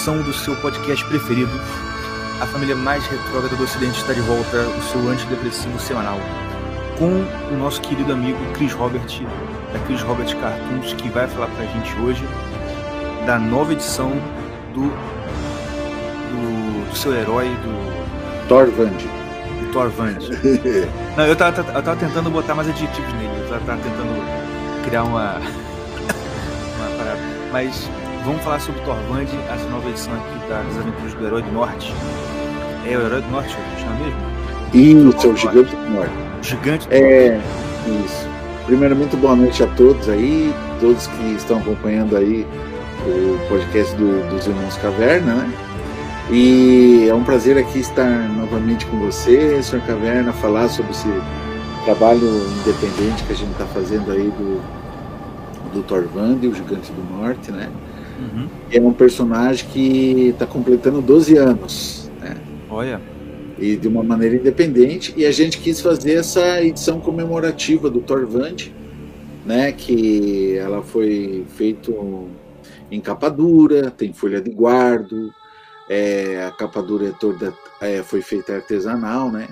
Transmissão do seu podcast preferido. A família mais retrógrada do Ocidente está de volta, o seu antidepressivo semanal, com o nosso querido amigo Chris Robert, da Chris Robert Cartoons, que vai falar pra gente hoje da nova edição do, do, do seu herói, do. Thor Vand. Do. Não, eu tava, eu tava tentando botar mais adjetivos nele, eu tava, tava tentando criar uma. uma parada. Mas Vamos falar sobre Torvand, essa nova edição aqui das aventuras do Herói do Norte. É o Herói do Norte, chama mesmo? Isso, é o Gigante do Norte. Gigante do é, Norte. Isso. Primeiramente, boa noite a todos aí, todos que estão acompanhando aí o podcast do, dos Irmãos Caverna, né? E é um prazer aqui estar novamente com você, Sr. Caverna, falar sobre esse trabalho independente que a gente está fazendo aí do, do Torvand, o Gigante do Norte, né? Uhum. É um personagem que está completando 12 anos. Né? Olha. E de uma maneira independente. E a gente quis fazer essa edição comemorativa do Torvand, né? Que ela foi feita em capa dura, tem folha de guardo, é, a capa dura é toda, é, foi feita artesanal, né?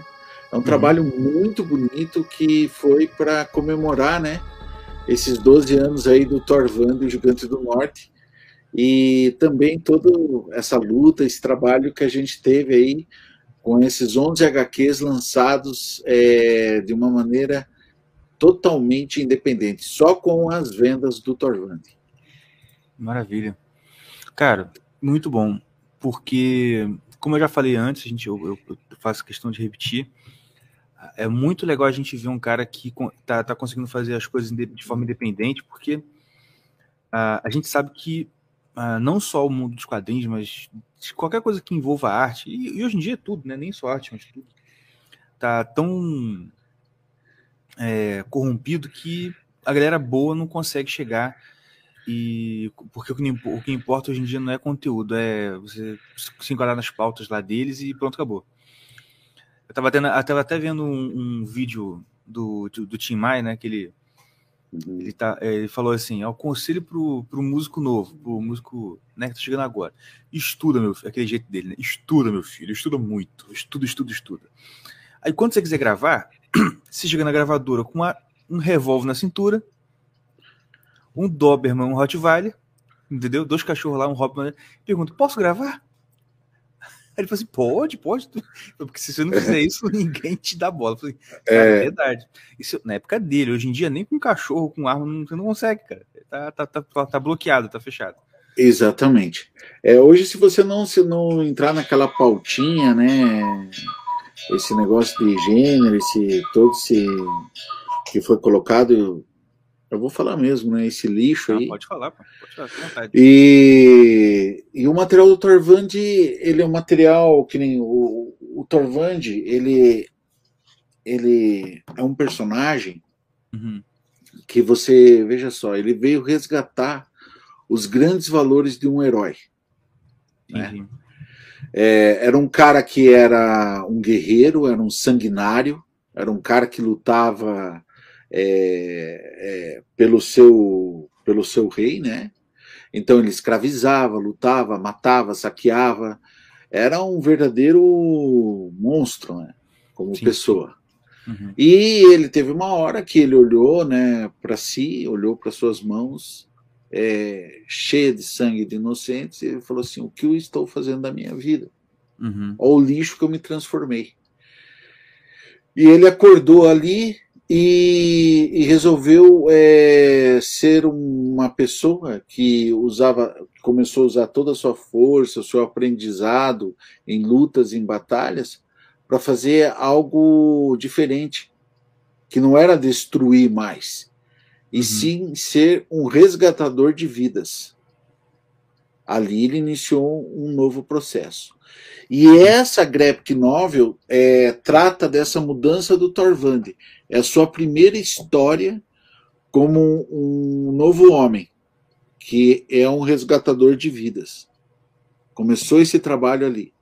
É um uhum. trabalho muito bonito que foi para comemorar, né? Esses 12 anos aí do Torvand, o Gigante do Norte, e também toda essa luta, esse trabalho que a gente teve aí com esses 11 HQs lançados é, de uma maneira totalmente independente, só com as vendas do Torvand. Maravilha. Cara, muito bom, porque, como eu já falei antes, a gente, eu, eu faço questão de repetir, é muito legal a gente ver um cara que está tá conseguindo fazer as coisas de forma independente, porque uh, a gente sabe que uh, não só o mundo dos quadrinhos, mas qualquer coisa que envolva arte, e, e, hoje em dia é tudo, né? Nem só arte, mas tudo, tá tão é, corrompido que a galera boa não consegue chegar e porque o que, o que, importa hoje em dia não é conteúdo, é você se enquadrar nas pautas lá deles e pronto, acabou. Eu tava, tendo, eu tava até vendo um, um vídeo do, do, do Tim Maia, né, que ele Uhum. Ele, tá, é, ele falou assim: é o conselho pro, músico novo, pro músico né, que tá chegando agora. Estuda, meu filho, aquele jeito dele, né? Estuda, meu filho, estuda muito. Estuda, estuda, estuda. Aí quando você quiser gravar, você chega na gravadora com uma, um revólver na cintura, um Doberman, um Rottweiler, entendeu? Dois cachorros lá, um Robin. Pergunta: posso gravar? Aí ele falou assim: pode, pode. Porque se você não fizer isso, ninguém te dá bola. Eu falei, é. é verdade. Isso na época dele, hoje em dia, nem com cachorro, com arma, você não consegue, cara. Tá, tá, tá, tá bloqueado, tá fechado. Exatamente. É, hoje, se você não, se não entrar naquela pautinha, né? Esse negócio de gênero, esse todo esse que foi colocado eu vou falar mesmo, né? Esse lixo ah, aí. Pode falar, pode falar, com vontade. E, e o material do Torvand, ele é um material que nem o, o ele, ele é um personagem uhum. que você, veja só, ele veio resgatar os grandes valores de um herói. Né? É, era um cara que era um guerreiro, era um sanguinário, era um cara que lutava é, é, pelo, seu, pelo seu rei, né? Então ele escravizava, lutava, matava, saqueava. Era um verdadeiro monstro, né? Como Sim. pessoa. Uhum. E ele teve uma hora que ele olhou, né, para si, olhou para suas mãos, é, cheia de sangue de inocentes, e ele falou assim: O que eu estou fazendo da minha vida? Uhum. Olha o lixo que eu me transformei. E ele acordou ali e, e resolveu é, ser uma pessoa que usava, começou a usar toda a sua força, o seu aprendizado em lutas, em batalhas, para fazer algo diferente, que não era destruir mais, e uhum. sim ser um resgatador de vidas. Ali ele iniciou um novo processo. E essa graphic novel é, trata dessa mudança do Torvand. É a sua primeira história como um novo homem, que é um resgatador de vidas. Começou esse trabalho ali.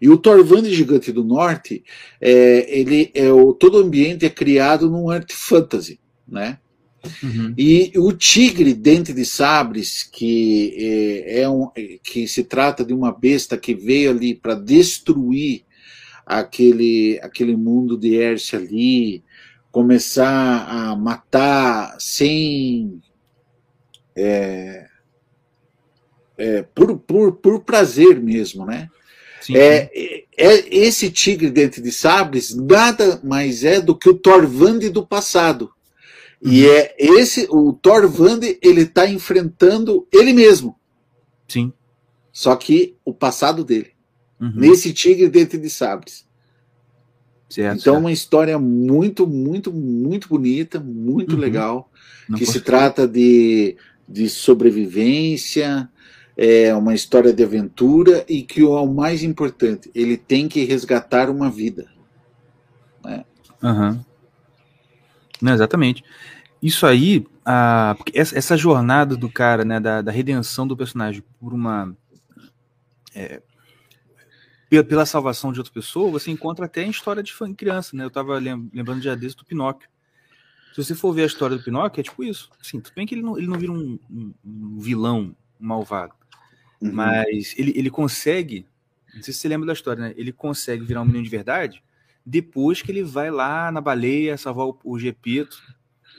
E o Torvand Gigante do Norte, é, ele é o todo o ambiente é criado num art fantasy, né? Uhum. E o tigre dente de sabres, que é, é um, que se trata de uma besta que veio ali para destruir aquele, aquele mundo de Erce ali, começar a matar sem é, é, por, por, por prazer mesmo, né? Sim, é, é, é, esse tigre dente de sabres nada mais é do que o Torvand do passado. E uhum. é esse, o Thor Vande, ele está enfrentando ele mesmo. Sim. Só que o passado dele. Uhum. Nesse Tigre Dente de Sabres. Certo, então, certo. uma história muito, muito, muito bonita, muito uhum. legal, Não que se trata de, de sobrevivência, é uma história de aventura e que o mais importante, ele tem que resgatar uma vida. Né? Uhum. Não, exatamente. Isso aí, a, essa, essa, jornada do cara, né, da, da redenção do personagem por uma. É, pela, salvação de outra pessoa, você encontra até em história de criança, né? Eu tava lembrando de desse do Pinóquio. Se você for ver a história do Pinóquio, é tipo isso. Assim, tudo bem que ele não, ele não vira um, um, vilão, um malvado. Uhum. Mas ele, ele consegue. Não sei se você lembra da história, né? Ele consegue virar um menino de verdade depois que ele vai lá na baleia salvar o, o Gepeto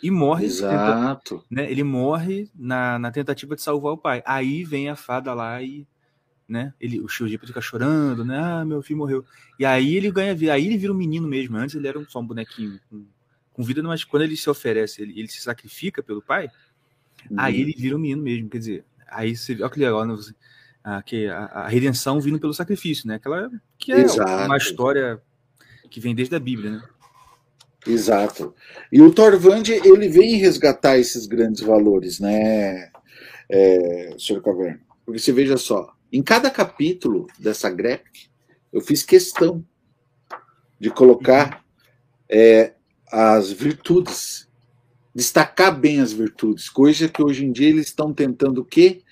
e morre. Exato. Né? Ele morre na, na tentativa de salvar o pai. Aí vem a fada lá e. Né? Ele, o Gepeto fica chorando, né? Ah, meu filho morreu. E aí ele ganha vida. Aí ele vira um menino mesmo. Antes ele era só um bonequinho com, com vida, mas quando ele se oferece, ele, ele se sacrifica pelo pai, uhum. aí ele vira um menino mesmo. Quer dizer, aí você olha que legal, né? A, que a, a, redenção vindo pelo sacrifício, né? Aquela que é Exato. uma história que vem desde a Bíblia, né? Exato. E o Torvand, ele vem resgatar esses grandes valores, né, é, Sr. Caverna? Porque você veja só, em cada capítulo dessa graphic, eu fiz questão de colocar é, as virtudes, destacar bem as virtudes, coisa que hoje em dia eles estão tentando o quê?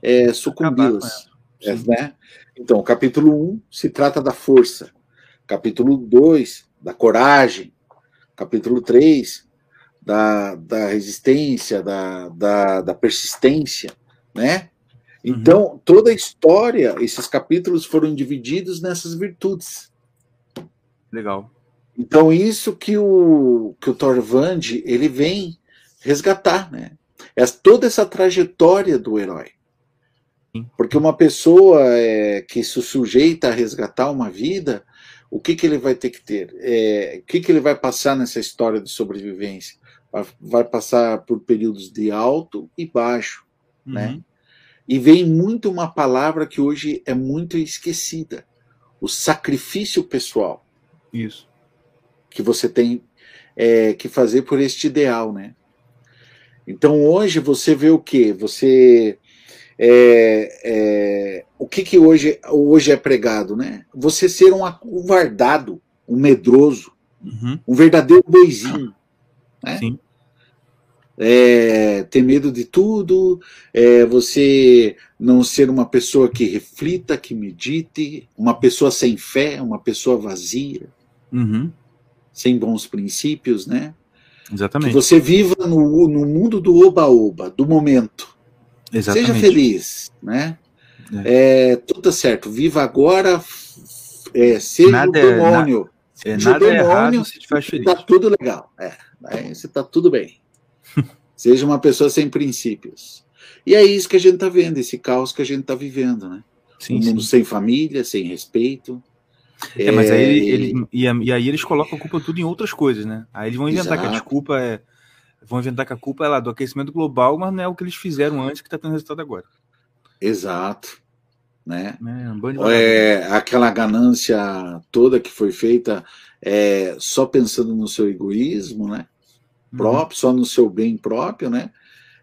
É, sucumbi-las. É, né? Então, capítulo 1 se trata da força, capítulo 2, da coragem, capítulo 3, da, da resistência, da, da, da persistência, né? Uhum. Então, uhum. toda a história, esses capítulos foram divididos nessas virtudes. Legal. Então, isso que o, que o Thorvand, ele vem resgatar, né? É toda essa trajetória do herói. Porque uma pessoa é, que se sujeita a resgatar uma vida, o que, que ele vai ter que ter? É, o que, que ele vai passar nessa história de sobrevivência? Vai passar por períodos de alto e baixo, uhum. né? E vem muito uma palavra que hoje é muito esquecida: o sacrifício pessoal. Isso. Que você tem é, que fazer por este ideal, né? Então hoje você vê o que? Você é, é, o que, que hoje, hoje é pregado, né? Você ser um acovardado, um medroso, uhum. um verdadeiro boizinho, né? Sim. É, ter medo de tudo, é, você não ser uma pessoa que reflita, que medite, uma pessoa sem fé, uma pessoa vazia, uhum. sem bons princípios, né? Exatamente. Que você viva no, no mundo do oba-oba, do momento. Exatamente. Seja feliz, né? É. é tudo tá certo. Viva agora, é, seja nada, o é demônio. Na, é, nada demônio, errado se te faz feliz. Tá tudo legal. É, você tá tudo bem. seja uma pessoa sem princípios. E é isso que a gente está vendo, esse caos que a gente está vivendo, né? Sim, um mundo sim. sem família, sem respeito. É, mas aí ele e, e, aí eles colocam a culpa tudo em outras coisas, né? Aí eles vão inventar Exato. que a desculpa é vão inventar que a culpa é lá do aquecimento global, mas não é o que eles fizeram antes que está tendo resultado agora. Exato. né? É, é, aquela ganância toda que foi feita é, só pensando no seu egoísmo, né? Uhum. Próprio, uhum. só no seu bem próprio, né?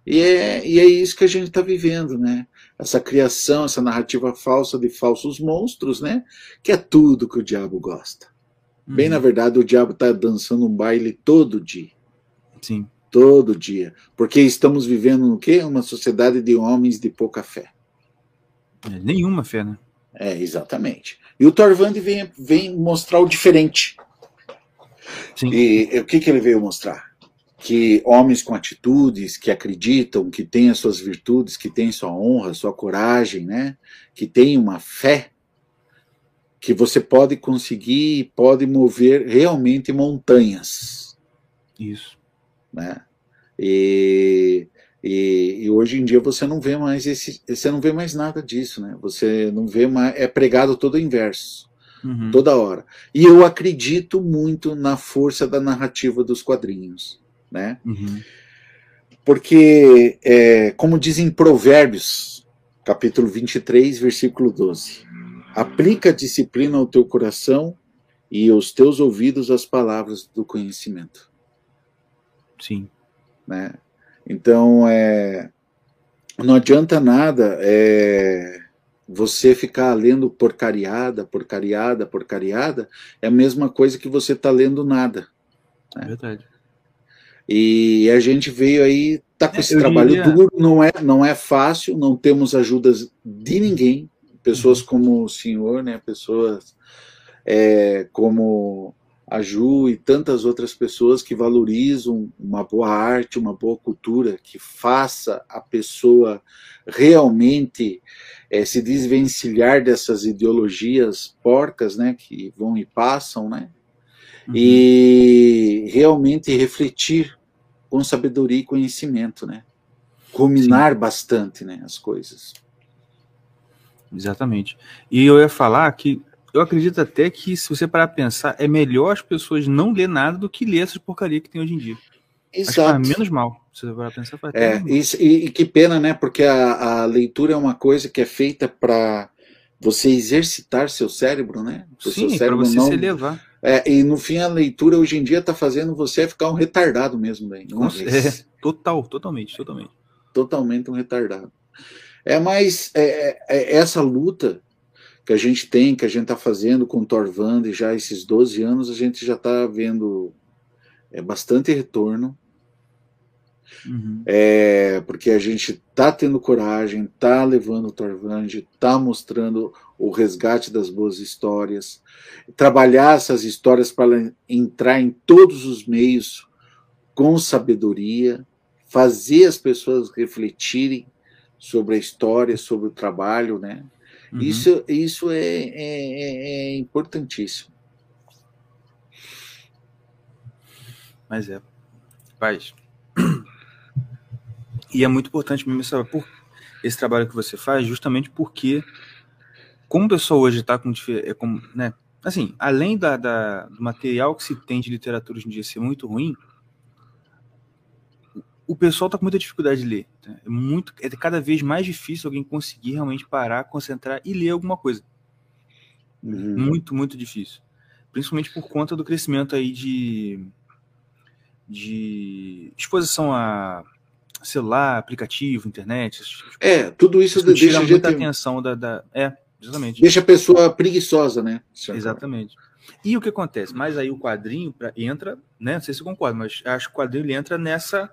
E é, e é isso que a gente está vivendo, né? Essa criação, essa narrativa falsa de falsos monstros, né? Que é tudo que o diabo gosta. Uhum. Bem, na verdade, o diabo está dançando um baile todo dia. Sim. Todo dia. Porque estamos vivendo no quê? Uma sociedade de homens de pouca fé. É, nenhuma fé, né? É, exatamente. E o Torvand vem, vem mostrar o diferente. Sim. E, e o que, que ele veio mostrar? Que homens com atitudes, que acreditam, que têm as suas virtudes, que têm sua honra, sua coragem, né? que têm uma fé, que você pode conseguir, pode mover realmente montanhas. Isso. Né? E e, e, hoje em dia você não vê mais esse, você não vê mais nada disso, né? Você não vê mais, é pregado todo o inverso, uhum. toda hora. E eu acredito muito na força da narrativa dos quadrinhos, né? Uhum. Porque, é, como dizem Provérbios, capítulo 23, versículo 12: aplica a disciplina ao teu coração e aos teus ouvidos as palavras do conhecimento. Sim. Né? Então, é, não adianta nada é, você ficar lendo porcariada, porcariada, porcariada, é a mesma coisa que você está lendo nada. Né? Verdade. E a gente veio aí, tá com é, esse trabalho diria... duro, não é, não é fácil, não temos ajudas de ninguém, pessoas uhum. como o senhor, né, pessoas é, como a Ju e tantas outras pessoas que valorizam uma boa arte, uma boa cultura, que faça a pessoa realmente é, se desvencilhar dessas ideologias porcas, né, que vão e passam, né, uhum. e realmente refletir com sabedoria e conhecimento, né, ruminar Sim. bastante, né, as coisas. Exatamente. E eu ia falar que eu acredito até que, se você parar a pensar, é melhor as pessoas não ler nada do que ler essas porcaria que tem hoje em dia. Exato. Menos mal. Se você parar a pensar, faz é, isso, e, e, que pena, né? Porque a, a leitura é uma coisa que é feita para você exercitar seu cérebro, né? Sim, para você não... se elevar. É, e no fim a leitura hoje em dia está fazendo você ficar um retardado mesmo, bem. É, total, totalmente, totalmente. Totalmente um retardado. É mais é, é, é essa luta que a gente tem, que a gente está fazendo com o Torvand já esses 12 anos, a gente já está vendo é, bastante retorno. Uhum. É, porque a gente está tendo coragem, está levando o Torvand, está mostrando o resgate das boas histórias, trabalhar essas histórias para entrar em todos os meios com sabedoria, fazer as pessoas refletirem sobre a história, sobre o trabalho, né? Uhum. Isso, isso é, é, é, é importantíssimo. Mas é. Paz. E é muito importante mesmo essa, por, esse trabalho que você faz, justamente porque, como o pessoal hoje está com, é com. né, assim, além da, da, do material que se tem de literatura hoje em dia ser muito ruim, o pessoal está com muita dificuldade de ler. Tá? É, muito, é cada vez mais difícil alguém conseguir realmente parar, concentrar e ler alguma coisa. Uhum. Muito, muito difícil. Principalmente por conta do crescimento aí de, de exposição a celular, aplicativo, internet. Tipo é, tudo isso, isso deixa muita gente... atenção da, da, É, exatamente. Deixa a pessoa preguiçosa, né? Exatamente. E o que acontece? Mas aí o quadrinho pra, entra, né? Não sei se você concorda, mas acho que o quadrinho ele entra nessa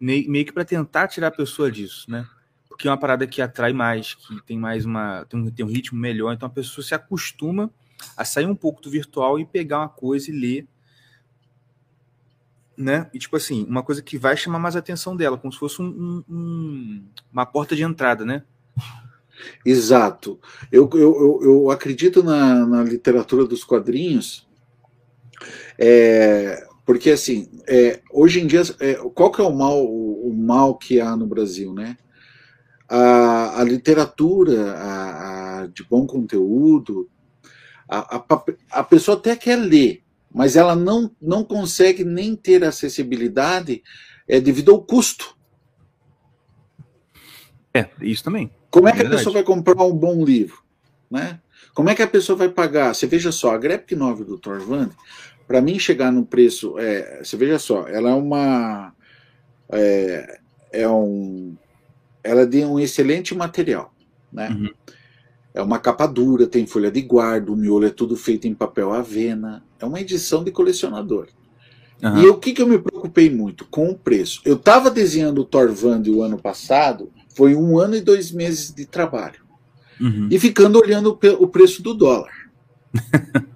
meio que para tentar tirar a pessoa disso, né? Porque é uma parada que atrai mais, que tem mais uma tem um, tem um ritmo melhor, então a pessoa se acostuma a sair um pouco do virtual e pegar uma coisa e ler, né? E tipo assim, uma coisa que vai chamar mais a atenção dela, como se fosse um, um, uma porta de entrada, né? Exato. Eu, eu, eu acredito na, na literatura dos quadrinhos é, porque, assim, é, hoje em dia, é, qual que é o mal, o, o, mal que há no Brasil, né? A, a literatura a, a, de bom conteúdo, a, a, pessoa até quer ler, mas ela não, não consegue nem ter acessibilidade é, devido ao custo. É, isso também. Como é que Verdade. a pessoa vai comprar um bom livro? Né? Como é que a pessoa vai pagar? Você veja só, a Graphic 9 do Torvand, para mim chegar no preço, é, você veja só, ela é uma. É, é um. Ela tem um excelente material, né? Uhum. É uma capa dura, tem folha de guarda, o miolo é tudo feito em papel avena. É uma edição de colecionador. Uhum. E o que, que eu me preocupei muito? Com o preço. Eu estava desenhando o Torvand o ano passado, foi um ano e dois meses de trabalho. Uhum. E ficando olhando o preço do dólar.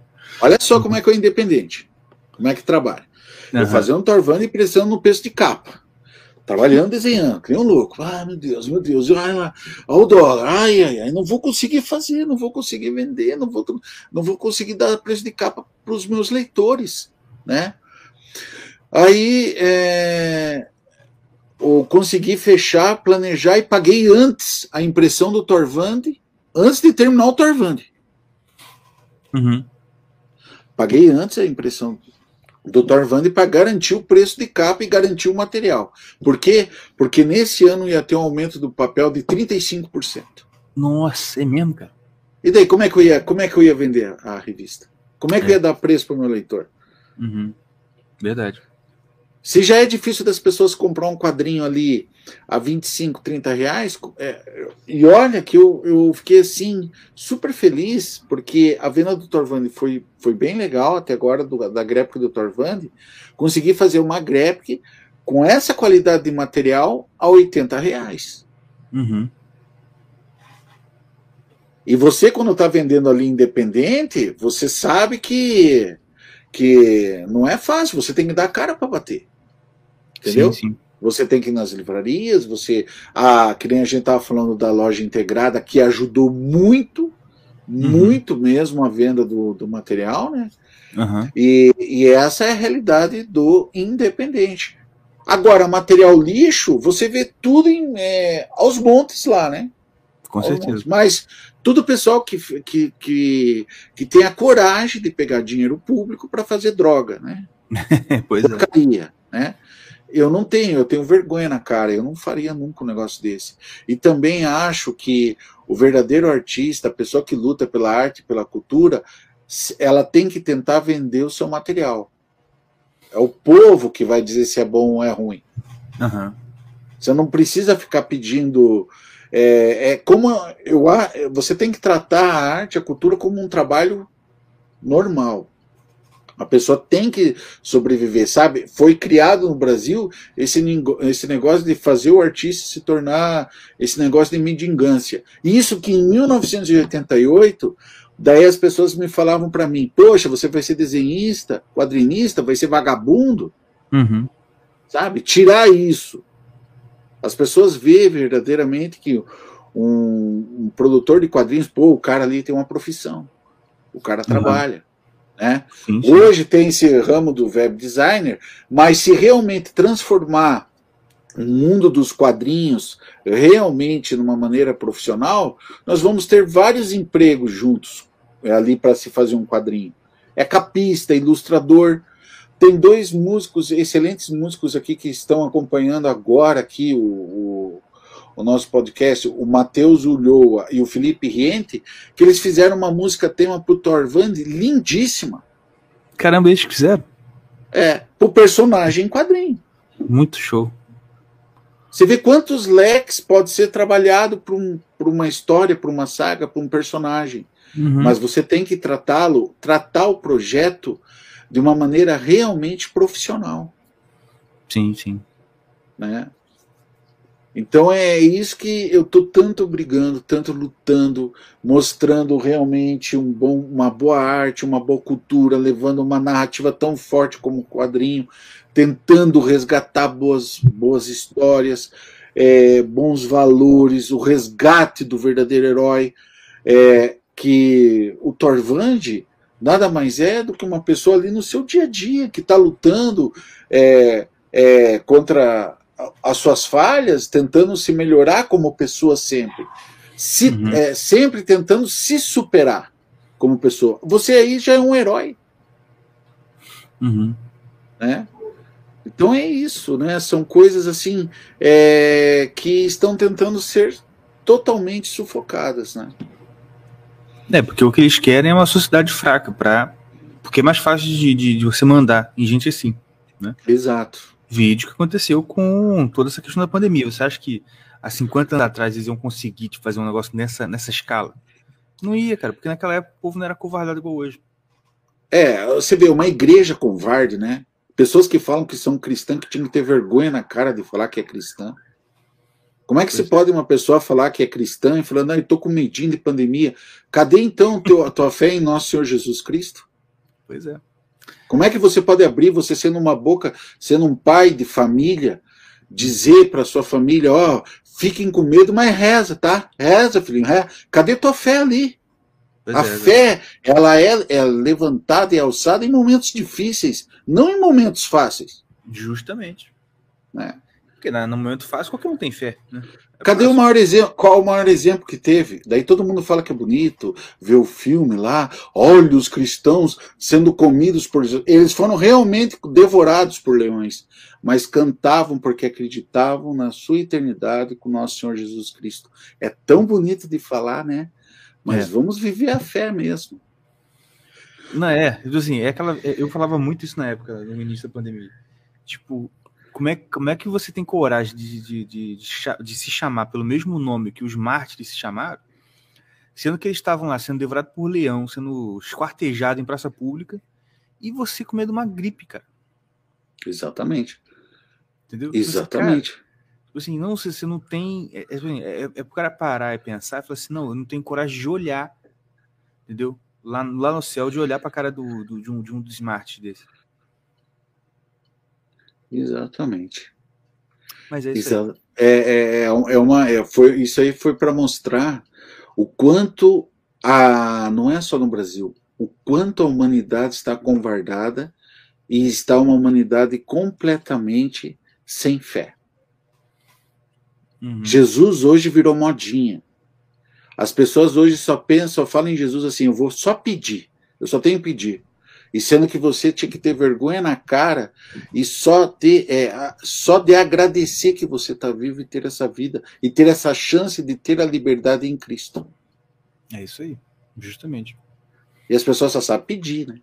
Olha só como é que eu independente. Como é que trabalha. Uhum. Eu fazia um Torvand e pressão no preço de capa trabalhando, desenhando, que nem um louco. Ai, meu Deus, meu Deus, ai, olha o dólar, ai, ai, ai, não vou conseguir fazer, não vou conseguir vender, não vou, não vou conseguir dar preço de capa para os meus leitores, né? Aí, é, eu consegui fechar, planejar e paguei antes a impressão do Torvand, antes de terminar o Torvand. Uhum. Paguei antes a impressão Dr. Vande para garantir o preço de capa e garantir o material. Por quê? Porque nesse ano ia ter um aumento do papel de 35%. Nossa, é mesmo, cara? E daí, como é que eu ia, como é que eu ia vender a revista? Como é que é. eu ia dar preço para o meu leitor? Uhum. Verdade. Se já é difícil das pessoas comprar um quadrinho ali a 25, 30 reais, é, e olha que eu, eu fiquei assim, super feliz, porque a venda do Torvand foi, foi bem legal até agora, do, da Graphic do Torvand. Consegui fazer uma Graphic com essa qualidade de material a 80 reais. Uhum. E você, quando está vendendo ali independente, você sabe que, que não é fácil, você tem que dar cara para bater. Entendeu? Sim, sim. Você tem que ir nas livrarias, você. Ah, que nem a gente estava falando da loja integrada, que ajudou muito, uhum. muito mesmo a venda do, do material, né? Uhum. E, e essa é a realidade do independente. Agora, material lixo, você vê tudo em, é, aos montes lá, né? Com aos certeza. Montes. Mas tudo pessoal que, que, que, que tem a coragem de pegar dinheiro público para fazer droga, né? pois é. Porcaria, é. né? Eu não tenho, eu tenho vergonha na cara, eu não faria nunca um negócio desse. E também acho que o verdadeiro artista, a pessoa que luta pela arte, pela cultura, ela tem que tentar vender o seu material. É o povo que vai dizer se é bom ou é ruim. Uhum. Você não precisa ficar pedindo. É, é como eu, você tem que tratar a arte, a cultura como um trabalho normal. A pessoa tem que sobreviver, sabe? Foi criado no Brasil esse, esse negócio de fazer o artista se tornar esse negócio de mendigância. Isso que em 1988, daí as pessoas me falavam para mim: Poxa, você vai ser desenhista, quadrinista, vai ser vagabundo. Uhum. Sabe? Tirar isso. As pessoas veem verdadeiramente que um, um, produtor de quadrinhos, pô, o cara ali tem uma profissão. O cara uhum. Né? Sim, sim. Hoje tem esse ramo do web designer, mas se realmente transformar o mundo dos quadrinhos realmente numa maneira profissional, nós vamos ter vários empregos juntos é, ali para se fazer um quadrinho. É capista, ilustrador. Tem dois músicos, excelentes músicos aqui que estão acompanhando agora aqui o, o o nosso podcast, o Matheus Ulloa e o Felipe Riente, que eles fizeram uma música tema pro Torvand lindíssima. Caramba, eles fizeram? É, pro personagem em quadrinho. Muito show. Você vê quantos leques pode ser trabalhado para um, uma história, para uma saga, para um personagem. Uhum. Mas você tem que tratá-lo, tratar o projeto de uma maneira realmente profissional. Sim, sim. Né? Então é isso que eu estou tanto brigando, tanto lutando, mostrando realmente um bom, uma boa arte, uma boa cultura, levando uma narrativa tão forte como o quadrinho, tentando resgatar boas, boas histórias, é, bons valores, o resgate do verdadeiro herói, é, que o Torvand nada mais é do que uma pessoa ali no seu dia a dia que está lutando é, é contra as suas falhas, tentando se melhorar como pessoa sempre. Se, uhum. é, sempre tentando se superar como pessoa. Você aí já é um herói. Uhum. Né? Então é isso, né? São coisas assim é, que estão tentando ser totalmente sufocadas, né? É, porque o que eles querem é uma sociedade fraca, pra... porque é mais fácil de, de, de você mandar em gente assim, né? Exato. Vídeo que aconteceu com toda essa questão da pandemia. Você acha que há 50 anos atrás eles iam conseguir tipo, fazer um negócio nessa, nessa escala? Não ia, cara, porque naquela época o povo não era covardado igual hoje. É, você vê, uma igreja covarde, né? Pessoas que falam que são cristãs que tinham que ter vergonha na cara de falar que é cristã. Como é que se é. pode uma pessoa falar que é cristã e falando, ah, eu tô com medinho de pandemia? Cadê então teu, a tua fé em nosso Senhor Jesus Cristo? Pois é. Como é que você pode abrir, você sendo uma boca, sendo um pai de família, dizer para sua família, ó, oh, fiquem com medo, mas reza, tá? Reza, filhinho, reza. Cadê tua fé ali? Pois a é, fé, ela é, é levantada e alçada em momentos difíceis, não em momentos fáceis. Justamente. Né? Porque no momento fácil qualquer um tem fé. Né? É Cadê o maior exemplo? Qual o maior exemplo que teve? Daí todo mundo fala que é bonito, vê o filme lá, olha os cristãos sendo comidos por. Eles foram realmente devorados por leões, mas cantavam porque acreditavam na sua eternidade com nosso Senhor Jesus Cristo. É tão bonito de falar, né? Mas é. vamos viver a fé mesmo. Não é, tipo assim, é aquela, é, eu falava muito isso na época, no início da pandemia. Tipo, como é, como é que você tem coragem de, de, de, de, de se chamar pelo mesmo nome que os mártires se chamaram, sendo que eles estavam lá sendo devorados por leão, sendo esquartejados em praça pública, e você com medo de uma gripe, cara. Exatamente. Entendeu? Exatamente. Você, cara, Tipo assim, não, se você não tem. É, é, assim, é, é pro cara parar e pensar e falar assim, não, eu não tenho coragem de olhar, entendeu? Lá, lá no céu, de olhar pra cara do, do de, um, de um dos smart desse. Exatamente. Mas é isso Exa é, é, é, é uma, é, foi, isso aí foi para mostrar o quanto a. Não é só no Brasil, o quanto a humanidade está convardada e está uma humanidade completamente sem fé. Uhum. Jesus hoje virou modinha. As pessoas hoje só pensam, só falam em Jesus assim: eu vou só pedir, eu só tenho que pedir. E sendo que você tinha que ter vergonha na cara e só ter, é, só de agradecer que você está vivo e ter essa vida e ter essa chance de ter a liberdade em Cristo. É isso aí, justamente. E as pessoas só sabem pedir, né?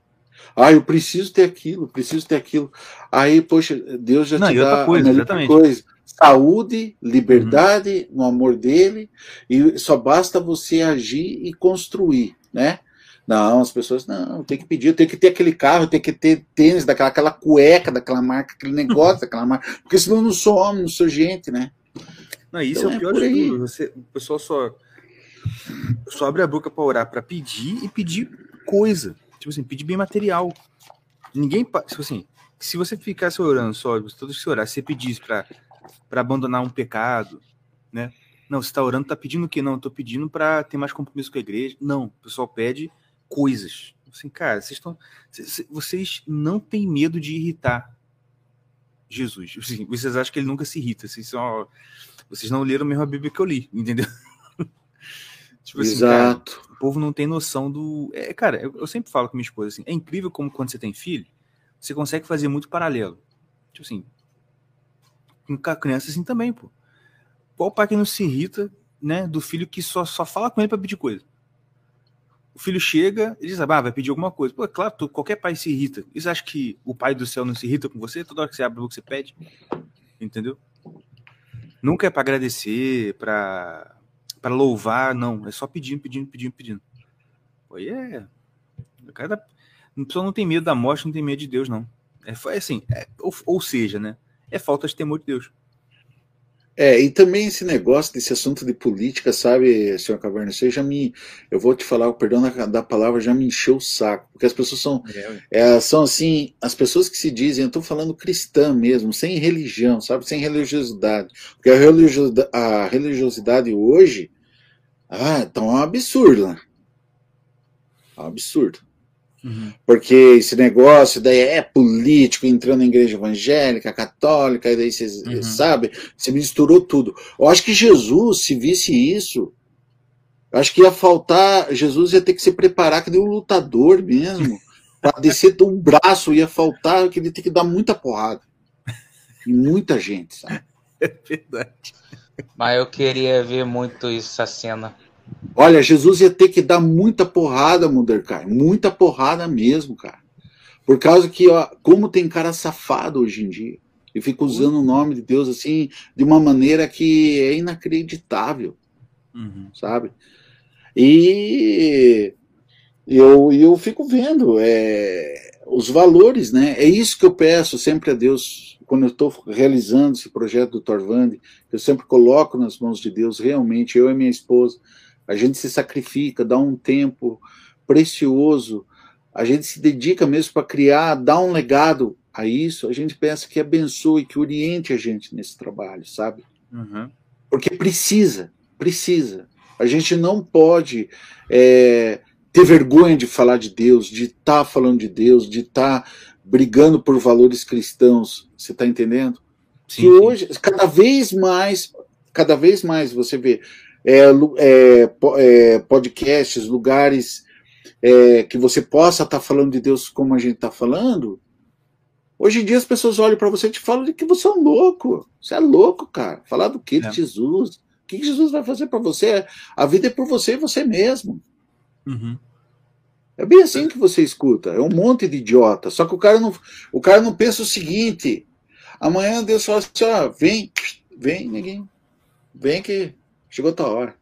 Ah, eu preciso ter aquilo, preciso ter aquilo. Aí, poxa, Deus já Não, te dá coisa, melhor coisa saúde, liberdade uhum. no amor dele, e só basta você agir e construir, né? Não, as pessoas, não, tem que pedir, tenho que ter aquele carro, tem que ter tênis daquela aquela cueca daquela marca, aquele negócio daquela marca, porque senão não sou homem, não sou gente, né? Não, isso então, é o pior é de tudo. Você, o pessoal só, só abre a boca para orar, para pedir e pedir coisa. Tipo assim, pedir bem material. Ninguém, tipo assim, se você ficasse orando só, todos se orar, se você pedisse para para abandonar um pecado, né? Não, você está orando, está pedindo o quê? Não, estou pedindo para ter mais compromisso com a igreja. Não, o pessoal pede coisas. Assim, cara, vocês vocês não têm medo de irritar Jesus. Assim, vocês acham que ele nunca se irrita? Vocês, vocês não leram mesmo a Bíblia que eu li, entendeu? tipo assim, Exato. Cara, o povo não tem noção do. É, cara, eu, eu, sempre falo com minha esposa assim: é incrível como quando você tem filho, você consegue fazer muito paralelo. Tipo assim, com a criança assim também, pô. Qual pai que não se irrita, né, do filho que só, só fala com ele para pedir coisa? O filho chega e diz, ah, vai pedir alguma coisa. Pô, é claro, tu, qualquer pai se irrita. E você acha que o pai do céu não se irrita com você? Toda hora que você abre o que você pede? Entendeu? Nunca é para agradecer, para para louvar, não. É só pedindo, pedindo, pedindo, pedindo. Aí é. O cara, a pessoa não tem medo da morte, não tem medo de Deus, não. É, é assim, é, ou, ou seja, né? é falta de temor de Deus. É, e também esse negócio desse assunto de política, sabe, senhor Caverna, você já me, eu vou te falar, o perdão da, da, palavra já me encheu o saco, porque as pessoas são, é, é, são assim, as pessoas que se dizem, eu estou falando cristã mesmo, sem religião, sabe, sem religiosidade, porque a religiosidade, a religiosidade hoje, ah, tá um absurdo, né? É um absurdo. Uhum. Porque esse negócio daí é político, entrando na igreja evangélica, católica, e daí você uhum. sabe, você misturou tudo. Eu acho que Jesus, se visse isso, eu acho que ia faltar, Jesus ia ter que se preparar que nem um lutador mesmo, para descer do braço, ia faltar que ele tem que dar muita porrada. E muita gente, sabe? É verdade. Mas eu queria ver muito isso, essa cena. Olha, Jesus ia ter que dar muita porrada, Mudderkai. Muita porrada mesmo, cara. Por causa que, ó, como tem cara safado hoje em dia. E fica usando o nome de Deus assim, de uma maneira que é inacreditável. Uhum. Sabe? E eu, eu fico vendo é, os valores, né? É isso que eu peço sempre a Deus quando eu estou realizando esse projeto do Torvandi. Eu sempre coloco nas mãos de Deus, realmente, eu e minha esposa, a gente se sacrifica, dá um tempo precioso, a gente se dedica mesmo para criar, dar um legado a isso. A gente peça que abençoe, que oriente a gente nesse trabalho, sabe? Uhum. Porque precisa, precisa. A gente não pode é, ter vergonha de falar de Deus, de estar tá falando de Deus, de estar tá brigando por valores cristãos. Você está entendendo? Sim, que hoje, cada vez mais, cada vez mais você vê é, é, é, podcasts, lugares é, que você possa estar tá falando de Deus como a gente está falando. Hoje em dia as pessoas olham para você e te falam de que você é um louco. Você é louco, cara. Falar do que de é. Jesus? O que Jesus vai fazer para você? A vida é por você e você mesmo. Uhum. É bem assim que você escuta. É um monte de idiota. Só que o cara não, o cara não pensa o seguinte: amanhã Deus fala assim, ó, vem, vem, ninguém. Vem que chegou a tua hora.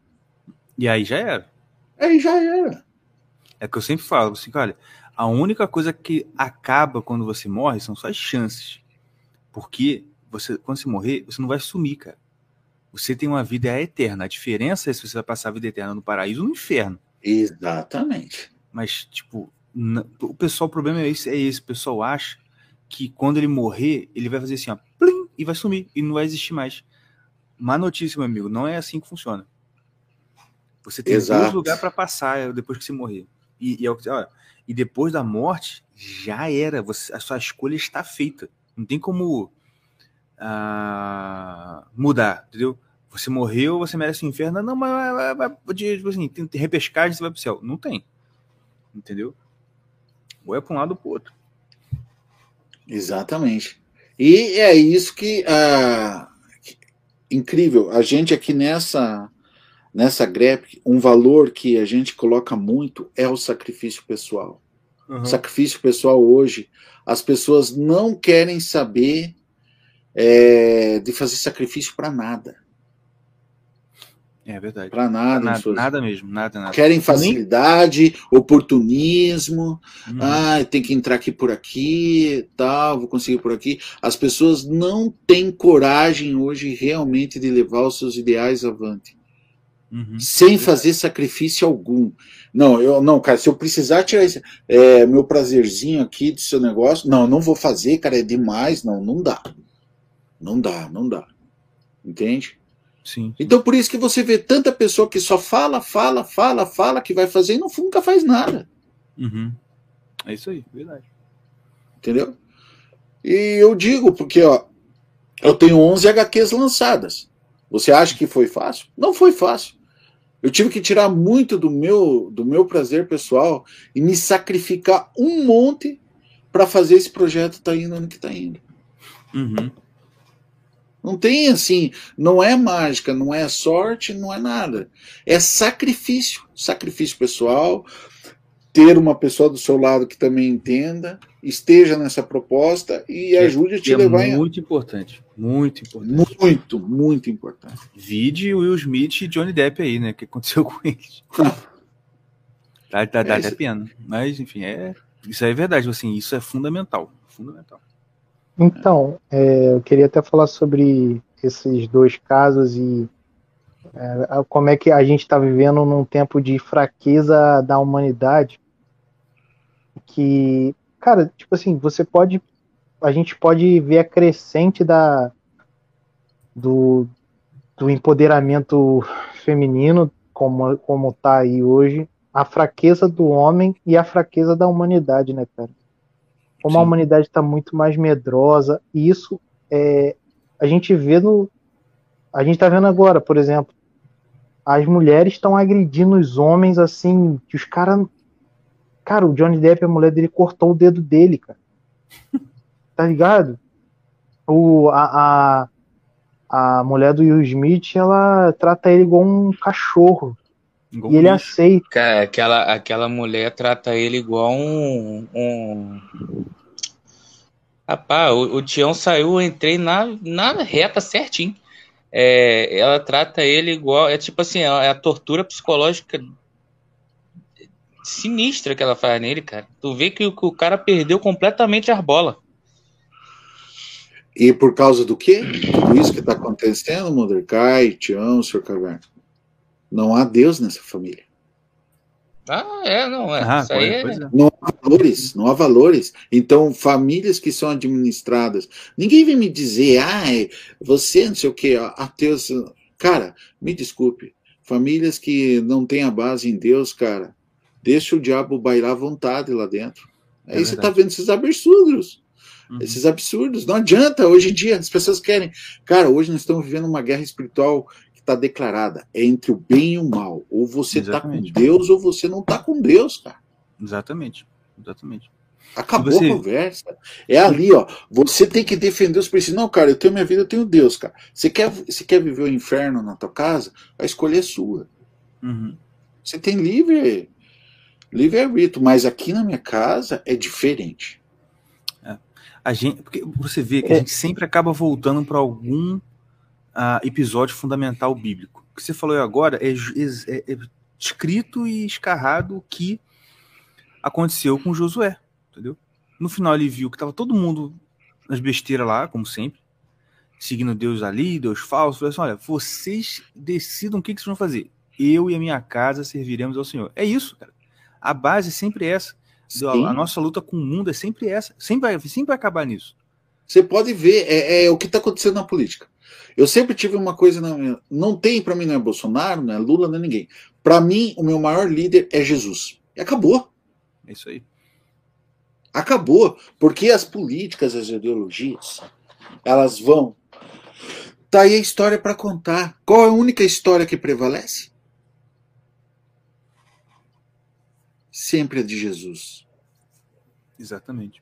E aí já era. Aí já era. É que eu sempre falo, assim, olha, a única coisa que acaba quando você morre são suas chances. Porque você, quando você morrer, você não vai sumir, cara. Você tem uma vida eterna. A diferença é se você vai passar a vida eterna no paraíso ou no inferno. Exatamente. Mas, tipo, o pessoal, o problema é esse, é esse. O pessoal acha que quando ele morrer, ele vai fazer assim, ó, plim, e vai sumir, e não vai existir mais. Má notícia, meu amigo, não é assim que funciona. Você tem Exato. dois lugares para passar depois que você morrer. E, e, é olha, e depois da morte, já era. Você, a sua escolha está feita. Não tem como uh, mudar, entendeu? Você morreu, você merece o inferno. Não, mas vai, vai, tipo assim, tem, repescagem, você vai pro céu. Não tem. Entendeu? Ou é para um lado ou para outro. Exatamente. E é isso que. Uh, incrível. A gente aqui nessa nessa grep, um valor que a gente coloca muito é o sacrifício pessoal. Uhum. Sacrifício pessoal hoje, as pessoas não querem saber é, de fazer sacrifício para nada. É verdade. Para nada. Nada, suas... nada mesmo, nada, nada. Querem facilidade, oportunismo. Uhum. Ah, tem que entrar aqui por aqui, tal, vou conseguir por aqui. As pessoas não têm coragem hoje realmente de levar os seus ideais avante. Uhum. Sem fazer sacrifício algum. Não, eu não, cara, se eu precisar tirar esse, é, meu prazerzinho aqui do seu negócio, não, não vou fazer, cara, é demais, não, não dá. Não dá, não dá. Entende? Sim. Então por isso que você vê tanta pessoa que só fala, fala, fala, fala que vai fazer e não, nunca faz nada. Uhum. É isso aí, verdade. Entendeu? E eu digo, porque ó, eu tenho 11 HQs lançadas. Você acha que foi fácil? Não foi fácil. Eu tive que tirar muito do meu, do meu prazer pessoal e me sacrificar um monte para fazer esse projeto estar tá indo onde que está indo. Uhum. Não tem assim, não é mágica, não é sorte, não é nada. É sacrifício, sacrifício pessoal, ter uma pessoa do seu lado que também entenda, esteja nessa proposta e ajude a te é levar muito em... Muito importante, muito importante. Muito, muito importante. Vide Will Smith e Johnny Depp aí, né? O que aconteceu com eles. dá dá, dá é, até pena. Mas, enfim, é, isso é verdade, assim, isso é fundamental. Fundamental. Então, é, eu queria até falar sobre esses dois casos e é, como é que a gente está vivendo num tempo de fraqueza da humanidade que, cara, tipo assim, você pode, a gente pode ver a crescente da do, do empoderamento feminino como como tá aí hoje, a fraqueza do homem e a fraqueza da humanidade, né, cara? Como Sim. a humanidade está muito mais medrosa, e isso é, a gente vê no. A gente está vendo agora, por exemplo, as mulheres estão agredindo os homens assim, que os caras. Cara, o Johnny Depp, a mulher dele, cortou o dedo dele, cara. tá ligado? O, a, a, a mulher do Will Smith, ela trata ele igual um cachorro. Igual e ele bicho. aceita. Cara, aquela, aquela mulher trata ele igual um. um... Rapaz, o, o Tião saiu, eu entrei na, na reta certinho. É, ela trata ele igual. É tipo assim, é a tortura psicológica sinistra que ela faz nele, cara. Tu vê que, que o cara perdeu completamente as bolas. E por causa do quê? Tudo isso que está acontecendo, Mordecai, Tião, Sr. Carvalho. Não há Deus nessa família. Ah, é, não é. Ah, Isso aí é... Não há valores, não há valores. Então, famílias que são administradas. Ninguém vem me dizer, ah, você não sei o que, ateus. Cara, me desculpe. Famílias que não têm a base em Deus, cara, deixa o diabo bailar à vontade lá dentro. É Aí você está vendo esses absurdos. Uhum. Esses absurdos. Não adianta, hoje em dia, as pessoas querem. Cara, hoje nós estamos vivendo uma guerra espiritual que está declarada. É entre o bem e o mal. Ou você está com Deus ou você não está com Deus, cara. Exatamente. Exatamente. Acabou você... a conversa. É ali, ó. Você tem que defender os princípios. Não, cara, eu tenho minha vida, eu tenho Deus, cara. Você quer, você quer viver o inferno na tua casa? A escolha é sua. Uhum. Você tem livre livre-arbítrio, mas aqui na minha casa é diferente. É. A gente, porque você vê que a é. gente sempre acaba voltando para algum uh, episódio fundamental bíblico. O que você falou agora é, é, é escrito e escarrado o que aconteceu com Josué, entendeu? No final ele viu que estava todo mundo nas besteiras lá, como sempre, seguindo Deus ali, Deus falso. Falou assim: olha, vocês decidam o que, que vocês vão fazer. Eu e a minha casa serviremos ao Senhor. É isso, cara. A base é sempre essa. Sim. A nossa luta com o mundo é sempre essa. Sempre vai, sempre vai acabar nisso. Você pode ver, é, é o que está acontecendo na política. Eu sempre tive uma coisa na minha. Não tem, para mim, não é Bolsonaro, não é Lula, não é ninguém. Para mim, o meu maior líder é Jesus. E acabou. É isso aí. Acabou. Porque as políticas, as ideologias, elas vão. Tá aí a história para contar. Qual é a única história que prevalece? sempre é de Jesus. Exatamente.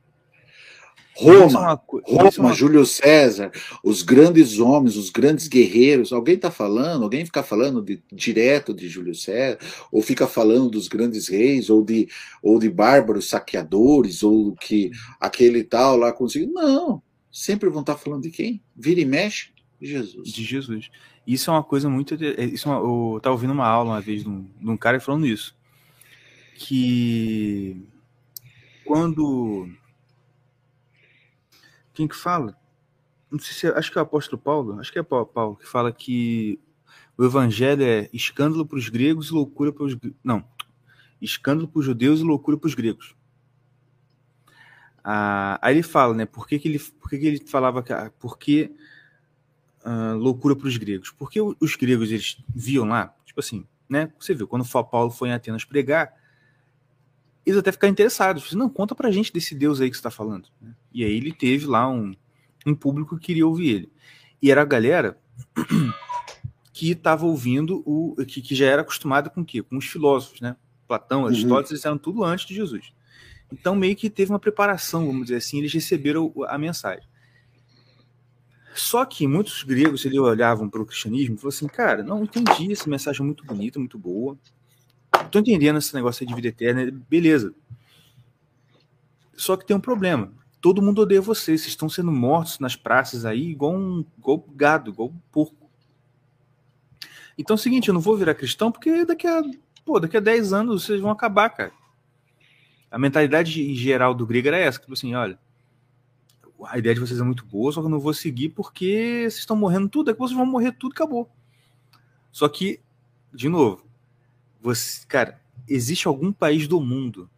Roma, é Roma, Júlio César, os grandes homens, os grandes guerreiros. Alguém está falando, alguém fica falando de, direto de Júlio César, ou fica falando dos grandes reis, ou de, ou de bárbaros saqueadores, ou que aquele tal lá conseguiu. Não, sempre vão estar tá falando de quem? Vira e mexe, Jesus. De Jesus. Isso é uma coisa muito. Isso é uma, eu estava ouvindo uma aula uma vez de um, de um cara falando isso que quando quem que fala? Não sei se é, acho que é o apóstolo Paulo, acho que é Paulo que fala que o evangelho é escândalo para os gregos e loucura para os não, escândalo para os judeus e loucura para os gregos. Ah, aí ele fala, né? Por que, que ele, por que, que ele falava que, ah, por que ah, loucura para os gregos? Porque os gregos eles viam lá, tipo assim, né? Você viu quando Paulo foi em Atenas pregar, eles até ficaram interessados. Não, conta pra gente desse Deus aí que você está falando. E aí ele teve lá um, um público que queria ouvir ele. E era a galera que estava ouvindo o que, que, já era acostumada com o quê? Com os filósofos, né? Platão, Aristóteles, uhum. eles eram tudo antes de Jesus. Então meio que teve uma preparação, vamos dizer assim, eles receberam a mensagem. Só que muitos gregos eles olhavam para o cristianismo e falaram assim, cara, não entendi essa mensagem é muito bonita, muito boa, tô entendendo esse negócio de vida eterna, beleza. Só que tem um problema. Todo mundo odeia vocês. Vocês estão sendo mortos nas praças aí, igual um igual gado, igual um porco. Então é o seguinte, eu não vou virar cristão porque daqui a, pô, daqui a 10 anos vocês vão acabar, cara. A mentalidade geral do grego era essa, tipo assim, olha, a ideia de vocês é muito boa, só que eu não vou seguir porque vocês estão morrendo tudo, daqui vocês vão morrer tudo, acabou. Só que, de novo, você, cara, existe algum país do mundo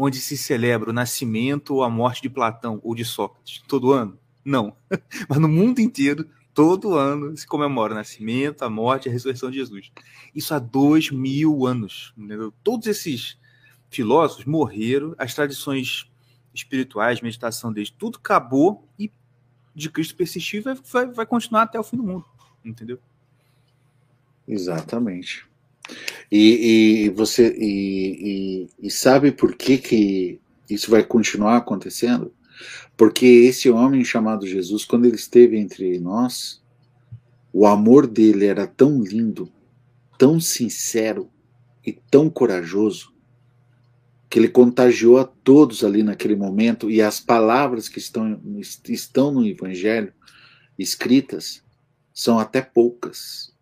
onde se celebra o nascimento ou a morte de Platão ou de Sócrates todo ano? Não. Mas no mundo inteiro, todo ano se comemora o nascimento, a morte e a ressurreição de Jesus. Isso há dois mil anos. Entendeu? Todos esses filósofos morreram, as tradições espirituais, meditação deles, tudo acabou e de Cristo persistiu e vai, vai, vai continuar até o fim do mundo. Entendeu? Exatamente. E, e você e, e, e sabe por que, que isso vai continuar acontecendo? Porque esse homem chamado Jesus, quando ele esteve entre nós, o amor dele era tão lindo, tão sincero e tão corajoso que ele contagiou a todos ali naquele momento e as palavras que estão, estão no Evangelho escritas são até poucas.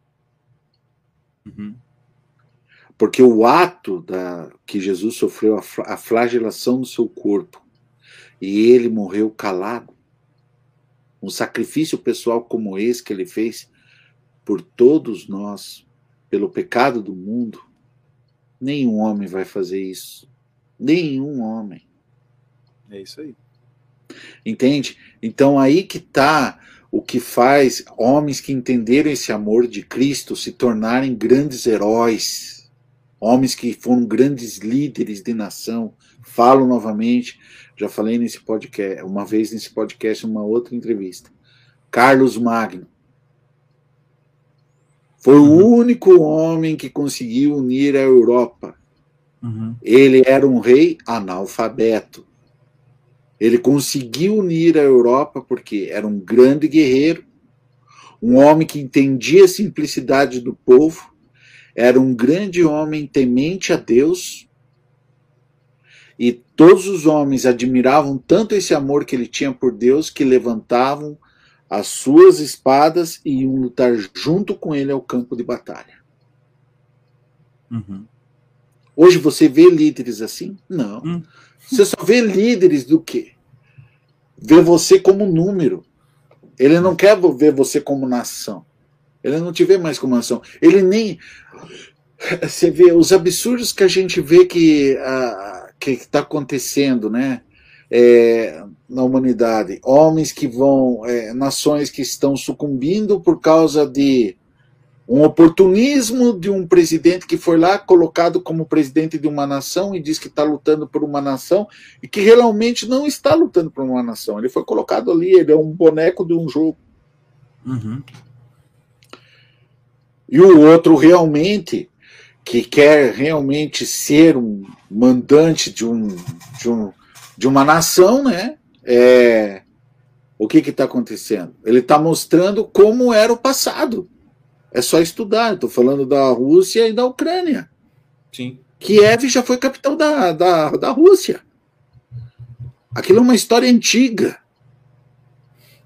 Uhum. Porque o ato da, que Jesus sofreu, a, a flagelação do seu corpo, e ele morreu calado, um sacrifício pessoal como esse que ele fez por todos nós, pelo pecado do mundo, nenhum homem vai fazer isso. Nenhum homem. É isso aí. Entende? Então aí que está o que faz homens que entenderam esse amor de Cristo se tornarem grandes heróis, homens que foram grandes líderes de nação. Falo novamente, já falei nesse podcast, uma vez nesse podcast, uma outra entrevista. Carlos Magno foi uhum. o único homem que conseguiu unir a Europa. Uhum. Ele era um rei analfabeto. Ele conseguiu unir a Europa porque era um grande guerreiro, um homem que entendia a simplicidade do povo, era um grande homem temente a Deus, e todos os homens admiravam tanto esse amor que ele tinha por Deus que levantavam as suas espadas e iam lutar junto com ele ao campo de batalha. Uhum. Hoje você vê líderes assim? Não. Uhum. Você só vê líderes do quê? Vê você como número. Ele não quer ver você como nação. Ele não te vê mais como nação. Ele nem. Você vê os absurdos que a gente vê que que está acontecendo, né? É, na humanidade, homens que vão, é, nações que estão sucumbindo por causa de um oportunismo de um presidente que foi lá colocado como presidente de uma nação e diz que está lutando por uma nação e que realmente não está lutando por uma nação. Ele foi colocado ali, ele é um boneco de um jogo. Uhum. E o outro realmente que quer realmente ser um mandante de um de, um, de uma nação, né? É, o que está acontecendo? Ele está mostrando como era o passado. É só estudar. Estou falando da Rússia e da Ucrânia. Sim. Kiev já foi capital da, da, da Rússia. Aquilo é uma história antiga.